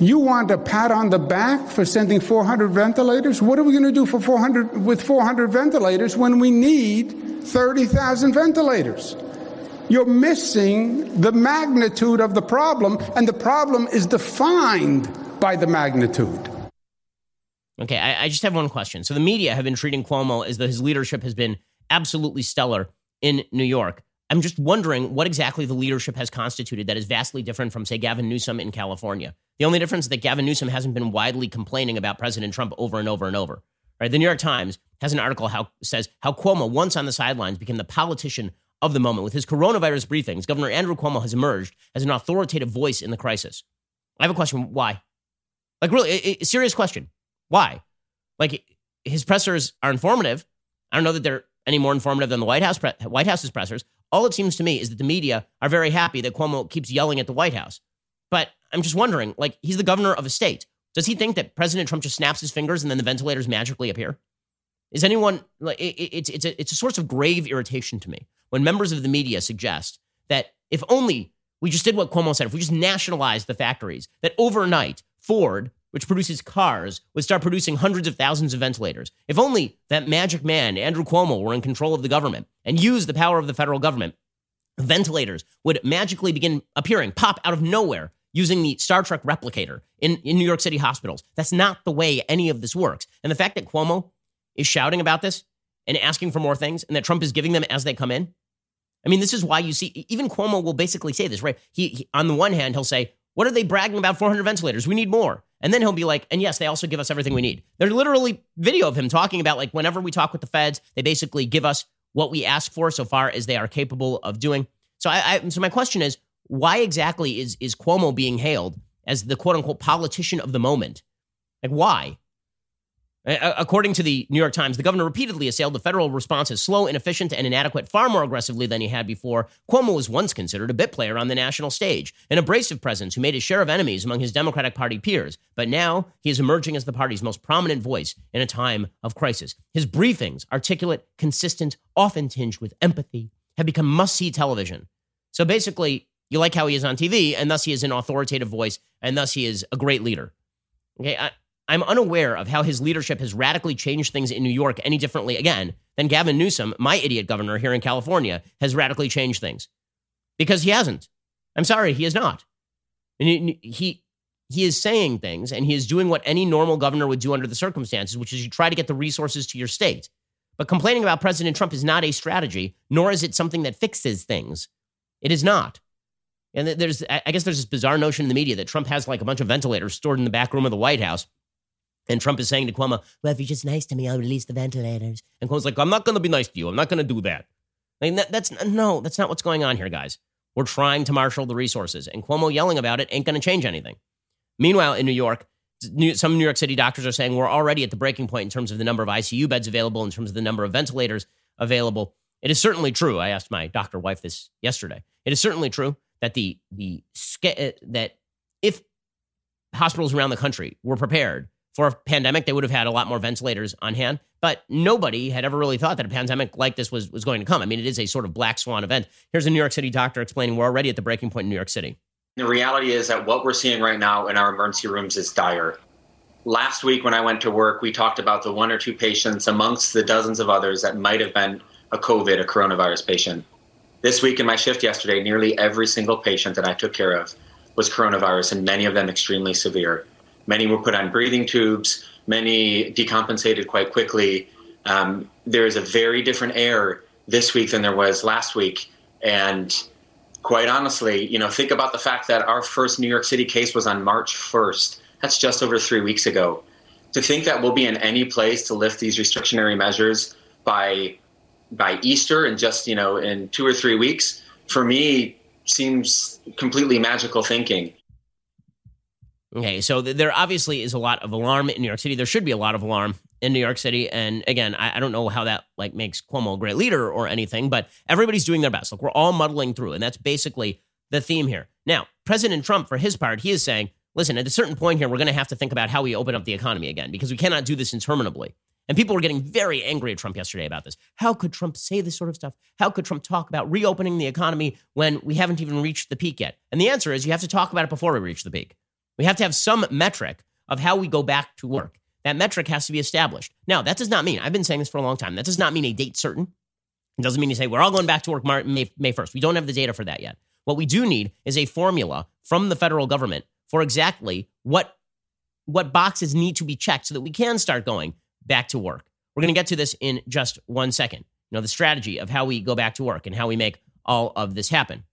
You want a pat on the back for sending 400 ventilators? What are we going to do for 400 with 400 ventilators when we need 30,000 ventilators? You're missing the magnitude of the problem, and the problem is defined by the magnitude. Okay, I, I just have one question. So the media have been treating Cuomo as though his leadership has been absolutely stellar in New York. I'm just wondering what exactly the leadership has constituted that is vastly different from, say, Gavin Newsom in California. The only difference is that Gavin Newsom hasn't been widely complaining about President Trump over and over and over. Right? The New York Times has an article how says how Cuomo, once on the sidelines, became the politician of the moment. With his coronavirus briefings, Governor Andrew Cuomo has emerged as an authoritative voice in the crisis. I have a question. Why? Like, really, a, a serious question. Why? Like, his pressers are informative. I don't know that they're any more informative than the White House pre- White House's pressers. All it seems to me is that the media are very happy that Cuomo keeps yelling at the White House. But I'm just wondering, like, he's the governor of a state. Does he think that President Trump just snaps his fingers and then the ventilators magically appear? Is anyone like it, it's it's a, it's a source of grave irritation to me when members of the media suggest that if only we just did what Cuomo said, if we just nationalized the factories, that overnight Ford which produces cars, would start producing hundreds of thousands of ventilators. If only that magic man, Andrew Cuomo, were in control of the government and used the power of the federal government, ventilators would magically begin appearing, pop out of nowhere using the Star Trek replicator in, in New York City hospitals. That's not the way any of this works. And the fact that Cuomo is shouting about this and asking for more things and that Trump is giving them as they come in. I mean, this is why you see, even Cuomo will basically say this, right? He, he on the one hand, he'll say, What are they bragging about 400 ventilators? We need more. And then he'll be like, and yes, they also give us everything we need. There's literally video of him talking about like whenever we talk with the feds, they basically give us what we ask for so far as they are capable of doing. So I, I so my question is, why exactly is is Cuomo being hailed as the quote unquote politician of the moment? Like why? According to the New York Times, the governor repeatedly assailed the federal response as slow, inefficient, and inadequate far more aggressively than he had before. Cuomo was once considered a bit player on the national stage, an abrasive presence who made his share of enemies among his Democratic Party peers. But now he is emerging as the party's most prominent voice in a time of crisis. His briefings, articulate, consistent, often tinged with empathy, have become must see television. So basically, you like how he is on TV, and thus he is an authoritative voice, and thus he is a great leader. Okay, I, I'm unaware of how his leadership has radically changed things in New York any differently, again, than Gavin Newsom, my idiot governor here in California, has radically changed things. Because he hasn't. I'm sorry, he has not. And he, he, is saying things and he is doing what any normal governor would do under the circumstances, which is you try to get the resources to your state. But complaining about President Trump is not a strategy, nor is it something that fixes things. It is not. And there's, I guess there's this bizarre notion in the media that Trump has like a bunch of ventilators stored in the back room of the White House and Trump is saying to Cuomo, well, if you're just nice to me, I'll release the ventilators. And Cuomo's like, I'm not going to be nice to you. I'm not going to do that. I that, that's no, that's not what's going on here, guys. We're trying to marshal the resources, and Cuomo yelling about it ain't going to change anything. Meanwhile, in New York, some New York City doctors are saying we're already at the breaking point in terms of the number of ICU beds available, in terms of the number of ventilators available. It is certainly true. I asked my doctor wife this yesterday. It is certainly true that the the uh, that if hospitals around the country were prepared for a pandemic, they would have had a lot more ventilators on hand. But nobody had ever really thought that a pandemic like this was, was going to come. I mean, it is a sort of black swan event. Here's a New York City doctor explaining we're already at the breaking point in New York City. The reality is that what we're seeing right now in our emergency rooms is dire. Last week, when I went to work, we talked about the one or two patients amongst the dozens of others that might have been a COVID, a coronavirus patient. This week in my shift yesterday, nearly every single patient that I took care of was coronavirus, and many of them extremely severe. Many were put on breathing tubes. Many decompensated quite quickly. Um, there is a very different air this week than there was last week. And quite honestly, you know, think about the fact that our first New York City case was on March 1st. That's just over three weeks ago. To think that we'll be in any place to lift these restrictionary measures by by Easter in just you know in two or three weeks for me seems completely magical thinking. Okay, so th- there obviously is a lot of alarm in New York City. There should be a lot of alarm in New York City. And again, I, I, don't know how that like makes Cuomo a great leader or anything, but everybody's doing their best. Look, we're all muddling through, and that's basically the theme here. Now, President Trump, for his part, he is saying, listen, at a certain point here, we're going to have to think about how we open up the economy again because we cannot do this interminably. And people were getting very angry at Trump yesterday about this. How could Trump say this sort of stuff? How could Trump talk about reopening the economy when we haven't even reached the peak yet? And the answer is you have to talk about it before we reach the peak. We have to have some metric of how we go back to work. That metric has to be established. Now, that does not mean, I've been saying this for a long time, that does not mean a date certain. It doesn't mean you say, we're all going back to work May, May 1st. We don't have the data for that yet. What we do need is a formula from the federal government for exactly what, what boxes need to be checked so that we can start going back to work. We're going to get to this in just one second. You know, the strategy of how we go back to work and how we make all of this happen.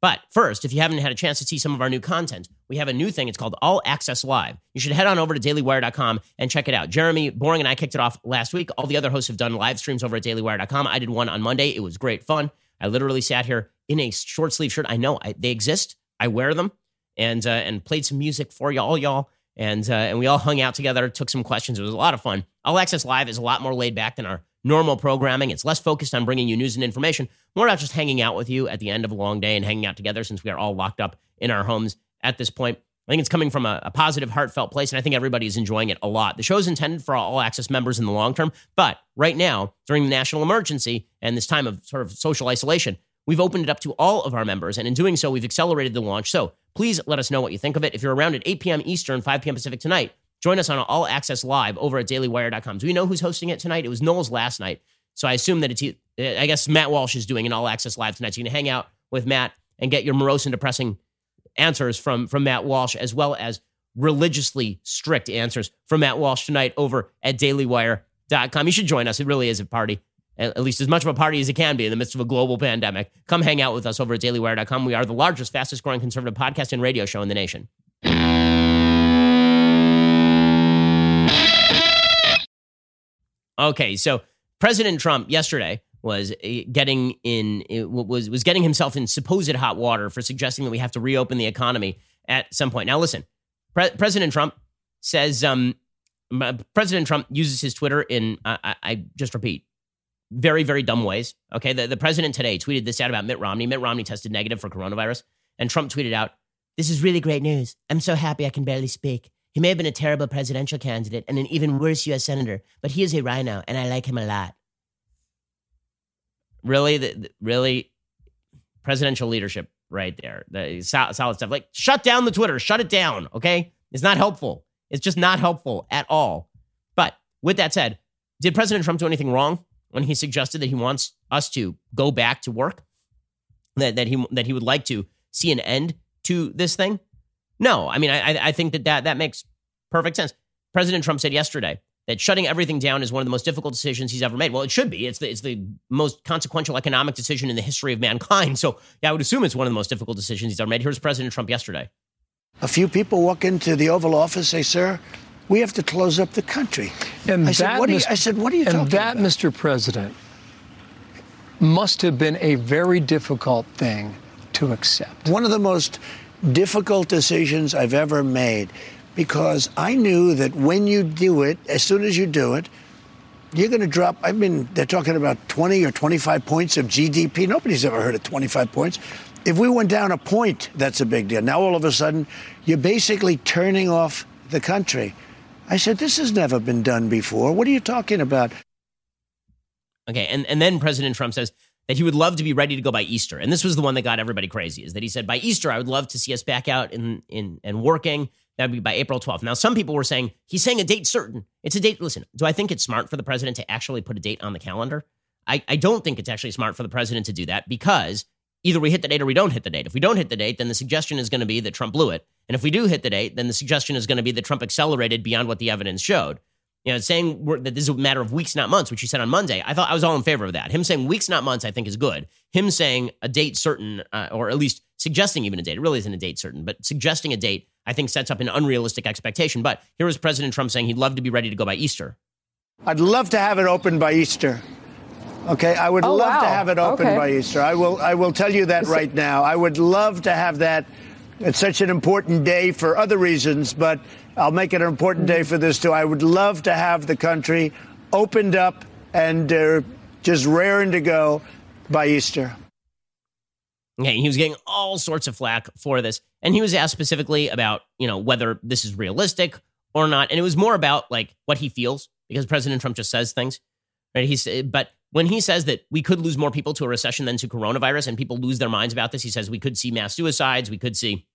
But first, if you haven't had a chance to see some of our new content, we have a new thing. It's called All Access Live. You should head on over to dailywire.com and check it out. Jeremy Boring and I kicked it off last week. All the other hosts have done live streams over at dailywire.com. I did one on Monday. It was great fun. I literally sat here in a short sleeve shirt. I know I, they exist. I wear them and uh, and played some music for y'all, y'all. And uh, and we all hung out together, took some questions. It was a lot of fun. All Access Live is a lot more laid back than our normal programming. It's less focused on bringing you news and information, more about just hanging out with you at the end of a long day and hanging out together since we are all locked up in our homes at this point. I think it's coming from a, a, positive, heartfelt place, and I think everybody is enjoying it a lot. The show is intended for all access members in the long term, but right now, during the national emergency and this time of sort of social isolation, we've opened it up to all of our members, and in doing so, we've accelerated the launch. So please let us know what you think of it. If you're around at 8 p.m. Eastern, 5 p.m. Pacific tonight, join us on All Access Live over at dailywire.com. Do we know who's hosting it tonight? It was Knowles last night. So I assume that it's, I guess Matt Walsh is doing an all access live tonight. So you can hang out with Matt and get your morose and depressing answers from, from Matt Walsh, as well as religiously strict answers from Matt Walsh tonight over at dailywire.com. You should join us. It really is a party, at least as much of a party as it can be in the midst of a global pandemic. Come hang out with us over at dailywire.com. We are the largest, fastest growing conservative podcast and radio show in the nation. Okay, so President Trump yesterday was eh, getting in eh, was was getting himself in supposed hot water for suggesting that we have to reopen the economy at some point. Now, listen, Pre- President Trump says um, President Trump uses his Twitter in I, I, just repeat very very dumb ways. Okay, the, the president today tweeted this out about Mitt Romney. Mitt Romney tested negative for coronavirus, and Trump tweeted out, "This is really great news. I'm so happy I can barely speak." He may have been a terrible presidential candidate and an even worse U.S. senator, but he is a rhino, and I like him a lot. Really, the, the, really, presidential leadership right there. The solid, solid stuff. Like, shut down the Twitter. Shut it down. Okay, it's not helpful. It's just not helpful at all. But with that said, did President Trump do anything wrong when he suggested that he wants us to go back to work? That that he that he would like to see an end to this thing? No, I mean, I, I think that, that that makes perfect sense. President Trump said yesterday that shutting everything down is one of the most difficult decisions he's ever made. Well, it should be. It's the, it's the most consequential economic decision in the history of mankind. So, yeah, I would assume it's one of the most difficult decisions he's ever made. Here's President Trump yesterday. A few people walk into the Oval Office, say, sir, we have to close up the country. And I, that, said, what Mr. you, I said, what are you and talking that, about? Mr. President, must have been a very difficult thing to accept. One of the most difficult decisions I've ever made because I knew that when you do it, as soon as you do it, you're going to drop. I mean, they're talking about 20 or 25 points of GDP. Nobody's ever heard of 25 points. If we went down a point, that's a big deal. Now, all of a sudden, you're basically turning off the country. I said, this has never been done before. What are you talking about? Okay, and, and then President Trump says, that he would love to be ready to go by Easter. And this was the one that got everybody crazy is that he said, by Easter, I would love to see us back out in, in and working. That would be by April 12th. Now, some people were saying he's saying a date certain. It's a date. Listen, do I think it's smart for the president to actually put a date on the calendar? I, I don't think it's actually smart for the president to do that because either we hit the date or we don't hit the date. If we don't hit the date, then the suggestion is going to be that Trump blew it. And if we do hit the date, then the suggestion is going to be that Trump accelerated beyond what the evidence showed. You know, saying that this is a matter of weeks, not months, which he said on Monday, I thought I was all in favor of that. Him saying weeks, not months, I think is good. Him saying a date certain, uh, or at least suggesting even a date, it really isn't a date certain, but suggesting a date, I think sets up an unrealistic expectation. But here was President Trump saying he'd love to be ready to go by Easter. I'd love to have it open by Easter. Okay, I would Oh, love wow. to have it open Okay. by Easter. I will. I will tell you that right now. I would love to have that. It's such an important day for other reasons, but I'll make it an important day for this too. I would love to have the country opened up and uh, just raring to go by Easter. Okay, he was getting all sorts of flack for this, and he was asked specifically about you know whether this is realistic or not, and it was more about like what he feels because President Trump just says things, right? He's but when he says that we could lose more people to a recession than to coronavirus, and people lose their minds about this, he says we could see mass suicides, we could see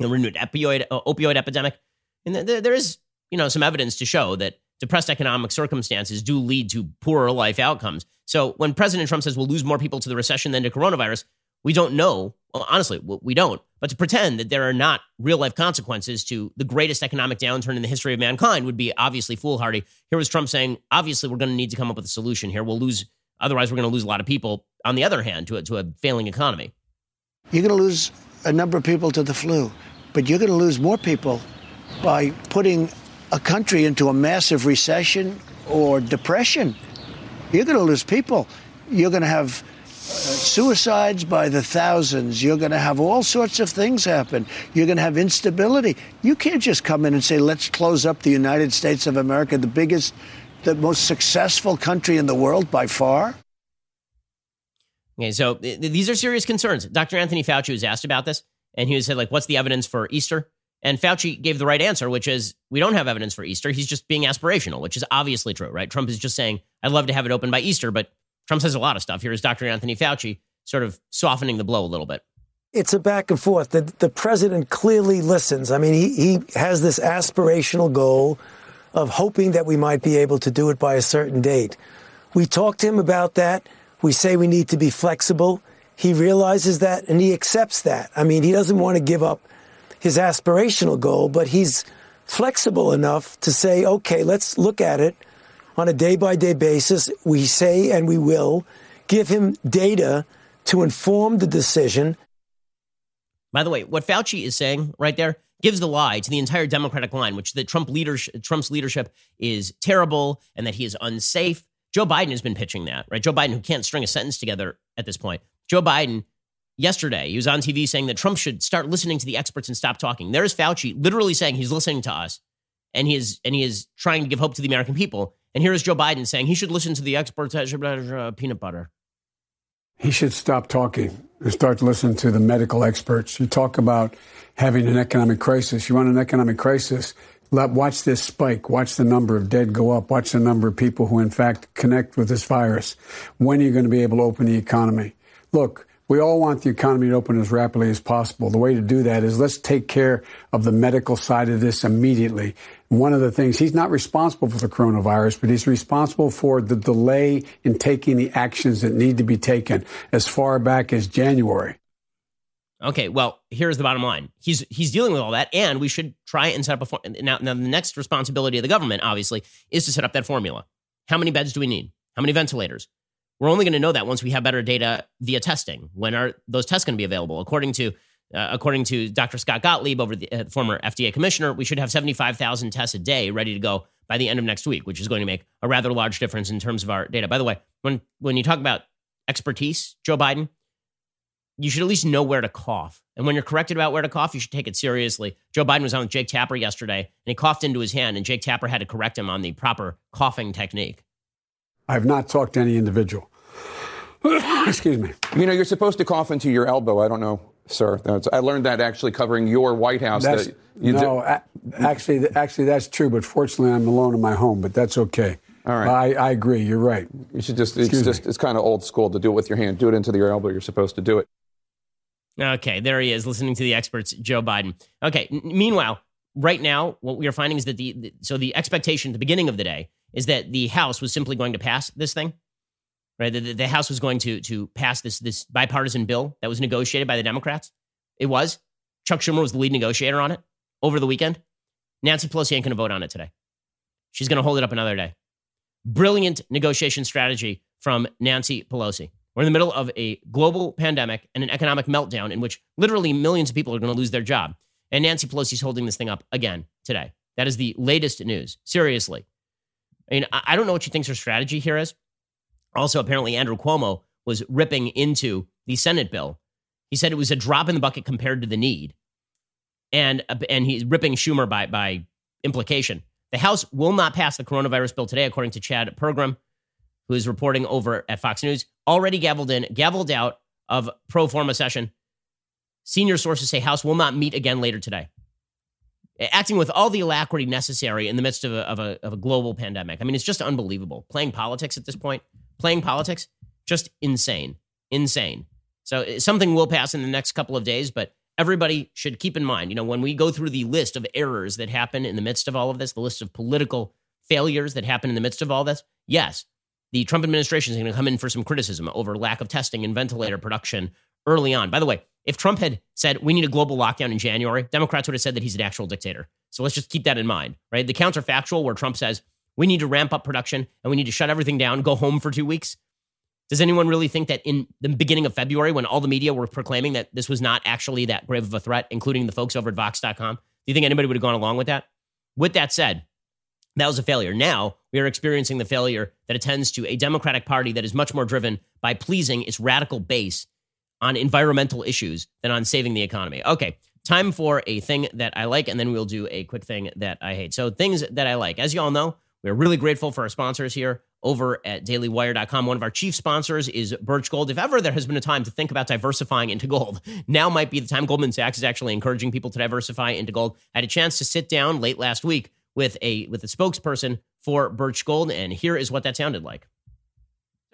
a renewed opioid uh, opioid epidemic, and th- th- there is you know some evidence to show that depressed economic circumstances do lead to poorer life outcomes. So when President Trump says we'll lose more people to the recession than to coronavirus, we don't know. Well, honestly, we don't. But to pretend that there are not real life consequences to the greatest economic downturn in the history of mankind would be obviously foolhardy. Here was Trump saying, obviously, we're going to need to come up with a solution here. We'll lose Otherwise, we're going to lose a lot of people. On the other hand, to a, to a failing economy, you're going to lose a number of people to the flu, but you're going to lose more people by putting a country into a massive recession or depression. You're going to lose people. You're going to have uh, suicides by the thousands. You're going to have all sorts of things happen. You're going to have instability. You can't just come in and say, let's close up the United States of America, the biggest, the most successful country in the world by far. Okay, so th- these are serious concerns. Dr. Anthony Fauci was asked about this, and he said, like, what's the evidence for Easter? And Fauci gave the right answer, which is we don't have evidence for Easter. He's just being aspirational, which is obviously true, right? Trump is just saying, I'd love to have it open by Easter, but Trump says a lot of stuff. Here is Dr. Anthony Fauci sort of softening the blow a little bit. It's a back and forth. The, the president clearly listens. I mean, he, he has this aspirational goal of hoping that we might be able to do it by a certain date. We talk to him about that. We say we need to be flexible. He realizes that and he accepts that. I mean, he doesn't want to give up his aspirational goal, but he's flexible enough to say, okay, let's look at it on a day by day basis. We say and we will give him data to inform the decision. By the way, what Fauci is saying right there gives the lie to the entire Democratic line, which that Trump leadership, Trump's leadership is terrible and that he is unsafe. Joe Biden has been pitching that, right? Joe Biden, who can't string a sentence together at this point. Joe Biden, yesterday, he was on TV saying that Trump should start listening to the experts and stop talking. There's Fauci literally saying he's listening to us and he is and he is trying to give hope to the American people. And here is Joe Biden saying he should listen to the experts at uh, peanut butter. He should stop talking and start listening to the medical experts. You talk about having an economic crisis. You want an economic crisis. Let, Watch this spike. Watch the number of dead go up. Watch the number of people who, in fact, connect with this virus. When are you going to be able to open the economy? Look, we all want the economy to open as rapidly as possible. The way to do that is let's take care of the medical side of this immediately. One of the things, he's not responsible for the coronavirus, but he's responsible for the delay in taking the actions that need to be taken as far back as January. Okay, well, here's the bottom line. He's he's dealing with all that, and we should try and set up a for- now. Now, the next responsibility of the government, obviously, is to set up that formula. How many beds do we need? How many ventilators? We're only going to know that once we have better data via testing. When are those tests going to be available? According to uh, according to Dr. Scott Gottlieb, over the uh, former FDA commissioner, we should have 75,000 tests a day ready to go by the end of next week, which is going to make a rather large difference in terms of our data. By the way, when when you talk about expertise, Joe Biden, you should at least know where to cough. And when you're corrected about where to cough, you should take it seriously. Joe Biden was on with Jake Tapper yesterday, and he coughed into his hand, and Jake Tapper had to correct him on the proper coughing technique. I have not talked to any individual. (sighs) Excuse me. You know, you're supposed to cough into your elbow. I don't know, sir. That's, I learned that actually covering your White House. That's, that no, a- actually, actually, that's true. But fortunately, I'm alone in my home. But that's okay. All right. I, I agree. You're right. You should just. It's Excuse just. me. It's kind of old school to do it with your hand. Do it into your elbow. You're supposed to do it. Okay, there he is, listening to the experts, Joe Biden. Okay, n- meanwhile, right now, what we are finding is that the, the so the expectation at the beginning of the day is that the House was simply going to pass this thing, right? The, the, House was going to to pass this this bipartisan bill that was negotiated by the Democrats. It was. Chuck Schumer was the lead negotiator on it over the weekend. Nancy Pelosi ain't going to vote on it today. She's going to hold it up another day. Brilliant negotiation strategy from Nancy Pelosi. We're in the middle of a global pandemic and an economic meltdown in which literally millions of people are going to lose their job. And Nancy Pelosi's holding this thing up again today. That is the latest news. Seriously. I mean, I don't know what she thinks her strategy here is. Also, apparently, Andrew Cuomo was ripping into the Senate bill. He said it was a drop in the bucket compared to the need. And, uh, and he's ripping Schumer by, by implication. The House will not pass the coronavirus bill today, according to Chad Pergram, who is reporting over at Fox News. Already gavelled in, gavelled out of pro forma session. Senior sources say House will not meet again later today. Acting with all the alacrity necessary in the midst of a, of a, of a global pandemic. I mean, it's just unbelievable. Playing politics at this point, playing politics, just insane. Insane. So uh, something will pass in the next couple of days, but everybody should keep in mind, you know, when we go through the list of errors that happen in the midst of all of this, the list of political failures that happen in the midst of all this, yes, the Trump administration is going to come in for some criticism over lack of testing and ventilator production early on. By the way, if Trump had said we need a global lockdown in January, Democrats would have said that he's an actual dictator. So let's just keep that in mind, right? The counterfactual where Trump says we need to ramp up production and we need to shut everything down, go home for two weeks. Does anyone really think that in the beginning of February, when all the media were proclaiming that this was not actually that grave of a threat, including the folks over at Vox.com, do you think anybody would have gone along with that? With that said, that was a failure. Now we are experiencing the failure that attends to a Democratic Party that is much more driven by pleasing its radical base on environmental issues than on saving the economy. Okay, time for a thing that I like, and then we'll do a quick thing that I hate. So, things that I like. As you all know, we're really grateful for our sponsors here over at dailywire.com. One of our chief sponsors is Birch Gold. If ever there has been a time to think about diversifying into gold, (laughs) now might be the time. Goldman Sachs is actually encouraging people to diversify into gold. I had a chance to sit down late last week with a with a spokesperson for Birch Gold, and here is what that sounded like.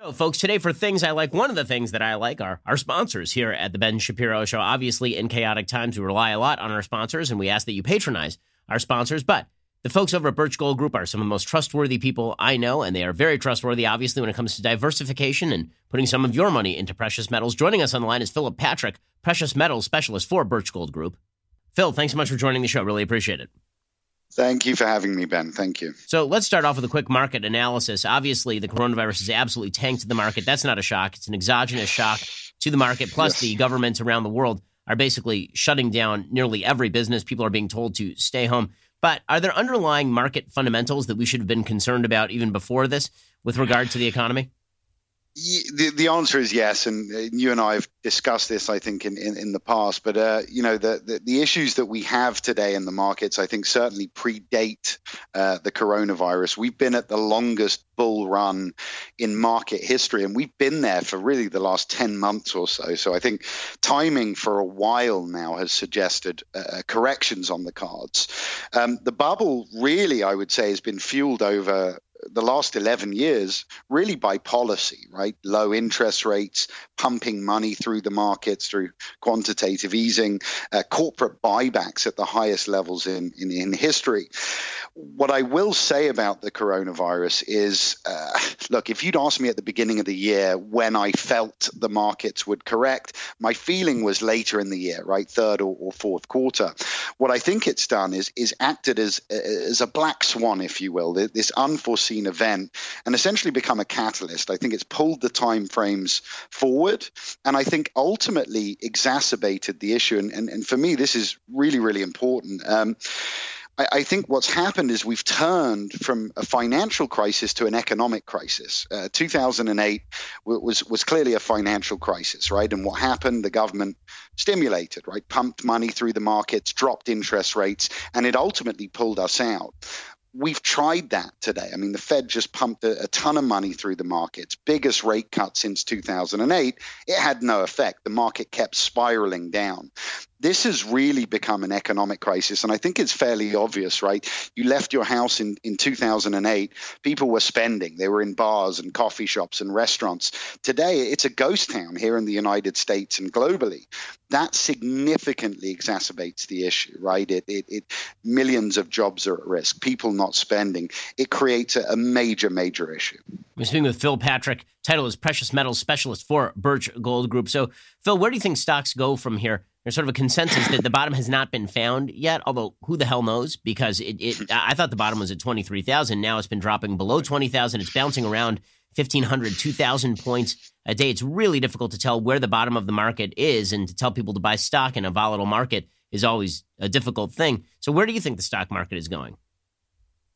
So, folks, today for things I like, one of the things that I like are our sponsors here at the Ben Shapiro Show. Obviously, in chaotic times, we rely a lot on our sponsors, and we ask that you patronize our sponsors. But the folks over at Birch Gold Group are some of the most trustworthy people I know, and they are very trustworthy, obviously, when it comes to diversification and putting some of your money into precious metals. Joining us on the line is Philip Patrick, precious metals specialist for Birch Gold Group. Phil, thanks so much for joining the show. Really appreciate it. Thank you for having me, Ben. Thank you. So let's start off with a quick market analysis. Obviously, the coronavirus has absolutely tanked the market. That's not a shock. It's an exogenous shock to the market. Plus, yes. the governments around the world are basically shutting down nearly every business. People are being told to stay home. But are there underlying market fundamentals that we should have been concerned about even before this with regard to the economy? The, the answer is yes, and uh, you and I have discussed this, I think, in, in, in the past. But uh, you know, the, the, the issues that we have today in the markets, I think, certainly predate uh, the coronavirus. We've been at the longest bull run in market history, and we've been there for really the last ten months or so. So I think timing for a while now has suggested uh, corrections on the cards. Um, the bubble, really, I would say, has been fueled over the last 11 years really by policy, right? Low interest rates, pumping money through the markets through quantitative easing, uh, corporate buybacks at the highest levels in, in, in, history. What I will say about the coronavirus is uh, look, if you'd asked me at the beginning of the year when I felt the markets would correct, my feeling was later in the year, right? Third or, or fourth quarter. What I think it's done is, is acted as, as a black swan, if you will, this unforeseen event, and essentially become a catalyst. I think it's pulled the time frames forward, and I think ultimately exacerbated the issue. And, and, and for me, this is really, really important. Um, I, think what's happened is we've turned from a financial crisis to an economic crisis. Uh, 2008 was was clearly a financial crisis, right? And what happened? The government stimulated, right? Pumped money through the markets, dropped interest rates, and it ultimately pulled us out we've tried that today. I mean, the Fed just pumped a, a, ton of money through the markets, biggest rate cut since 2008. It had no effect. The market kept spiraling down this has really become an economic crisis. And I think it's fairly obvious, right? You left your house in, in 2008, people were spending. They were in bars and coffee shops and restaurants. Today, it's a ghost town here in the United States and globally. That significantly exacerbates the issue, right? It, it, it millions of jobs are at risk, people not spending. It creates a, a major, major issue. We're speaking with Phil Patrick. Title is Precious Metals Specialist for Birch Gold Group. So, Phil, where do you think stocks go from here? There's sort of a consensus that the bottom has not been found yet. Although who the hell knows? Because it, it I thought the bottom was at twenty three thousand. Now it's been dropping below twenty thousand. It's bouncing around 1,500, 2,000 points a day. It's really difficult to tell where the bottom of the market is, and to tell people to buy stock in a volatile market is always a difficult thing. So, where do you think the stock market is going?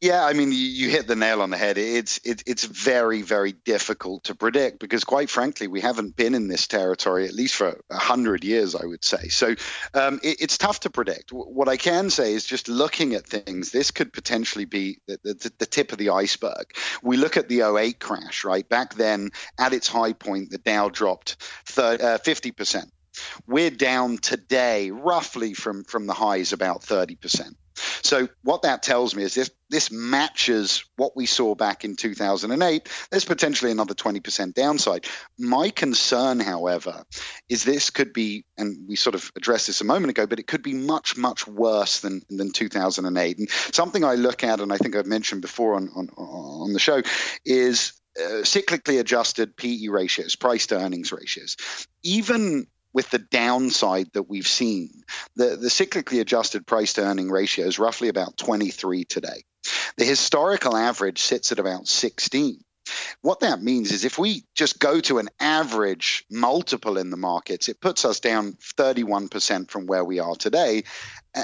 Yeah, I mean, you, hit the nail on the head. It's it, it's very very difficult to predict because, quite frankly, we haven't been in this territory at least for hundred years, I would say. So um, it, it's tough to predict. What I can say is just looking at things, this could potentially be the, the, the tip of the iceberg. We look at the 08 crash, right? Back then, at its high point, the Dow dropped uh, fifty percent. We're down today, roughly from from the highs, about thirty percent. So what that tells me is this this matches what we saw back in 2008. There's potentially another 20% downside. My concern, however, is this could be, and we sort of addressed this a moment ago, but it could be much, much worse than, than 2008. And something I look at, and I think I've mentioned before on, on, on the show, is uh, cyclically adjusted PE ratios, price to earnings ratios. Even with the downside that we've seen. The, the cyclically adjusted price to earning ratio is roughly about 23 today. The historical average sits at about 16. What that means is if we just go to an average multiple in the markets, it puts us down 31% from where we are today.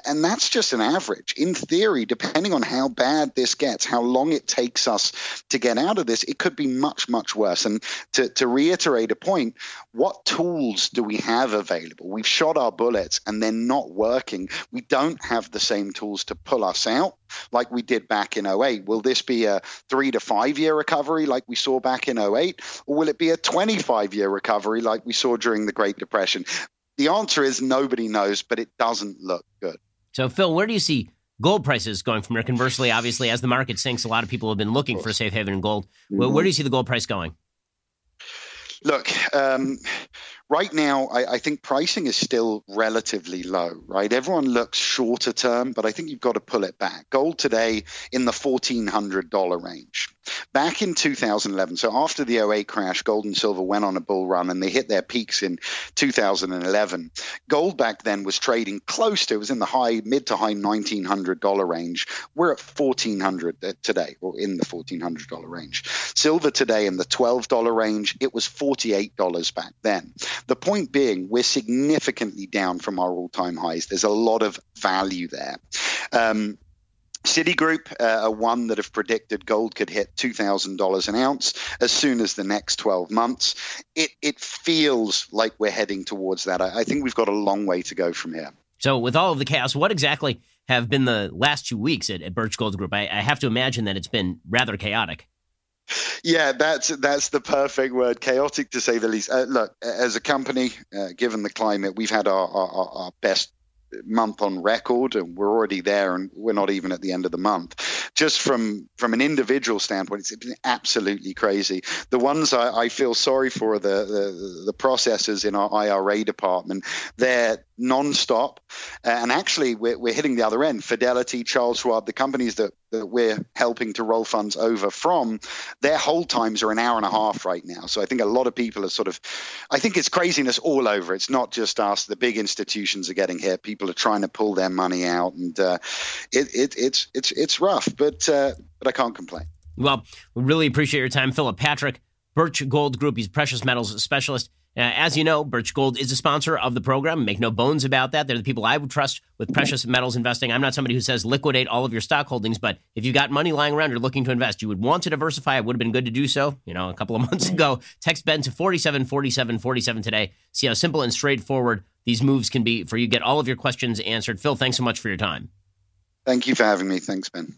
And that's just an average. In theory, depending on how bad this gets, how long it takes us to get out of this, it could be much, much worse. And to, to reiterate a point, what tools do we have available? We've shot our bullets and they're not working. We don't have the same tools to pull us out like we did back in 08. Will this be a three to five year recovery like we saw back in 08? Or will it be a 25 year recovery like we saw during the Great Depression? The answer is nobody knows, but it doesn't look good. So, Phil, where do you see gold prices going from here? Conversely, obviously, as the market sinks, a lot of people have been looking for a safe haven in gold. Mm-hmm. Where, where, do you see the gold price going? Look, um, right now, I, I, think pricing is still relatively low, right? Everyone looks shorter term, but I think you've got to pull it back. Gold today in the $1,400 range. Back in 2011, so after the 08 crash, gold and silver went on a bull run and they hit their peaks in 2011. Gold back then was trading close to, it was in the high, mid to high $1,900 range. We're at 1400 uh, today, or in the $1,400 range. Silver today in the $12 range, it was $48 back then. The point being, we're significantly down from our all time highs. There's a lot of value there. Um, Citigroup uh, are one that have predicted gold could hit $2,000 an ounce as soon as the next 12 months. It, it feels like we're heading towards that. I, I think we've got a long way to go from here. So, with all of the chaos, what exactly have been the last two weeks at, at Birch Gold Group? I, I have to imagine that it's been rather chaotic. Yeah, that's that's the perfect word. Chaotic to say the least. Uh, look, as a company, uh, given the climate, we've had our, our, our best month on record and we're already there and we're not even at the end of the month just from from an individual standpoint it's been absolutely crazy the ones i, I feel sorry for the, the, the processors in our ira department they're non-stop and actually we're, we're hitting the other end fidelity charles schwab the companies that that we're helping to roll funds over from, their hold times are an hour and a half right now. So I think a lot of people are sort of, I think it's craziness all over. It's not just us. The big institutions are getting hit. People are trying to pull their money out, and uh, it, it, it's it's it's rough. But uh, but I can't complain. Well, we really appreciate your time, Philip Patrick, Birch Gold Group. He's precious metals specialist. Uh, as you know, Birch Gold is a sponsor of the program. Make no bones about that. They're the people I would trust with precious metals investing. I'm not somebody who says liquidate all of your stock holdings, but if you've got money lying around, you're looking to invest, you would want to diversify. It would have been good to do so, you know, a couple of (laughs) months ago. Text Ben to 47 47 47 today. See how simple and straightforward these moves can be for you. Get all of your questions answered. Phil, thanks so much for your time. Thank you for having me. Thanks, Ben.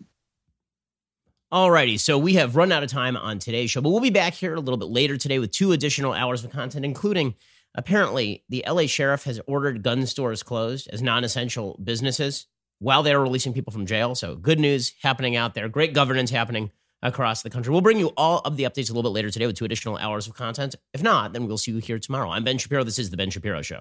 Alrighty, so we have run out of time on today's show, but we'll be back here a little bit later today with two additional hours of content, including apparently the LA sheriff has ordered gun stores closed as non-essential businesses while they're releasing people from jail. So good news happening out there. Great governance happening across the country. We'll bring you all of the updates a little bit later today with two additional hours of content. If not, then we'll see you here tomorrow. I'm Ben Shapiro. This is the Ben Shapiro Show.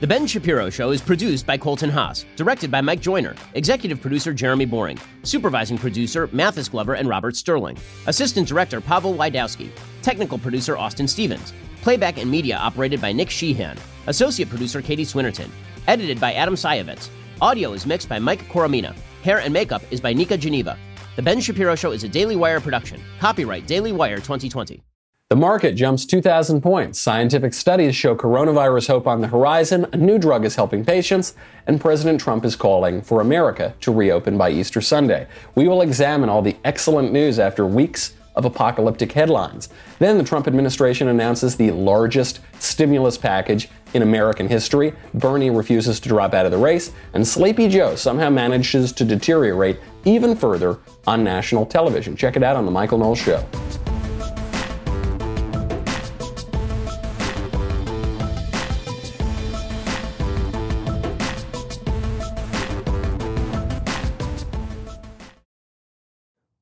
The Ben Shapiro Show is produced by Colton Haas, directed by Mike Joyner, executive producer Jeremy Boring, supervising producer Mathis Glover and Robert Sterling, assistant director Pavel Lydowski, technical producer Austin Stevens, playback and media operated by Nick Sheehan, associate producer Katie Swinnerton, edited by Adam Sayevitz. Audio is mixed by Mike Coromina. Hair and makeup is by Nika Geneva. The Ben Shapiro Show is a Daily Wire production. Copyright Daily Wire 2020. The market jumps 2,000 points. Scientific studies show coronavirus hope on the horizon, a new drug is helping patients, and President Trump is calling for America to reopen by Easter Sunday. We will examine all the excellent news after weeks of apocalyptic headlines. Then the Trump administration announces the largest stimulus package in American history. Bernie refuses to drop out of the race, and Sleepy Joe somehow manages to deteriorate even further on national television. Check it out on The Michael Knowles Show.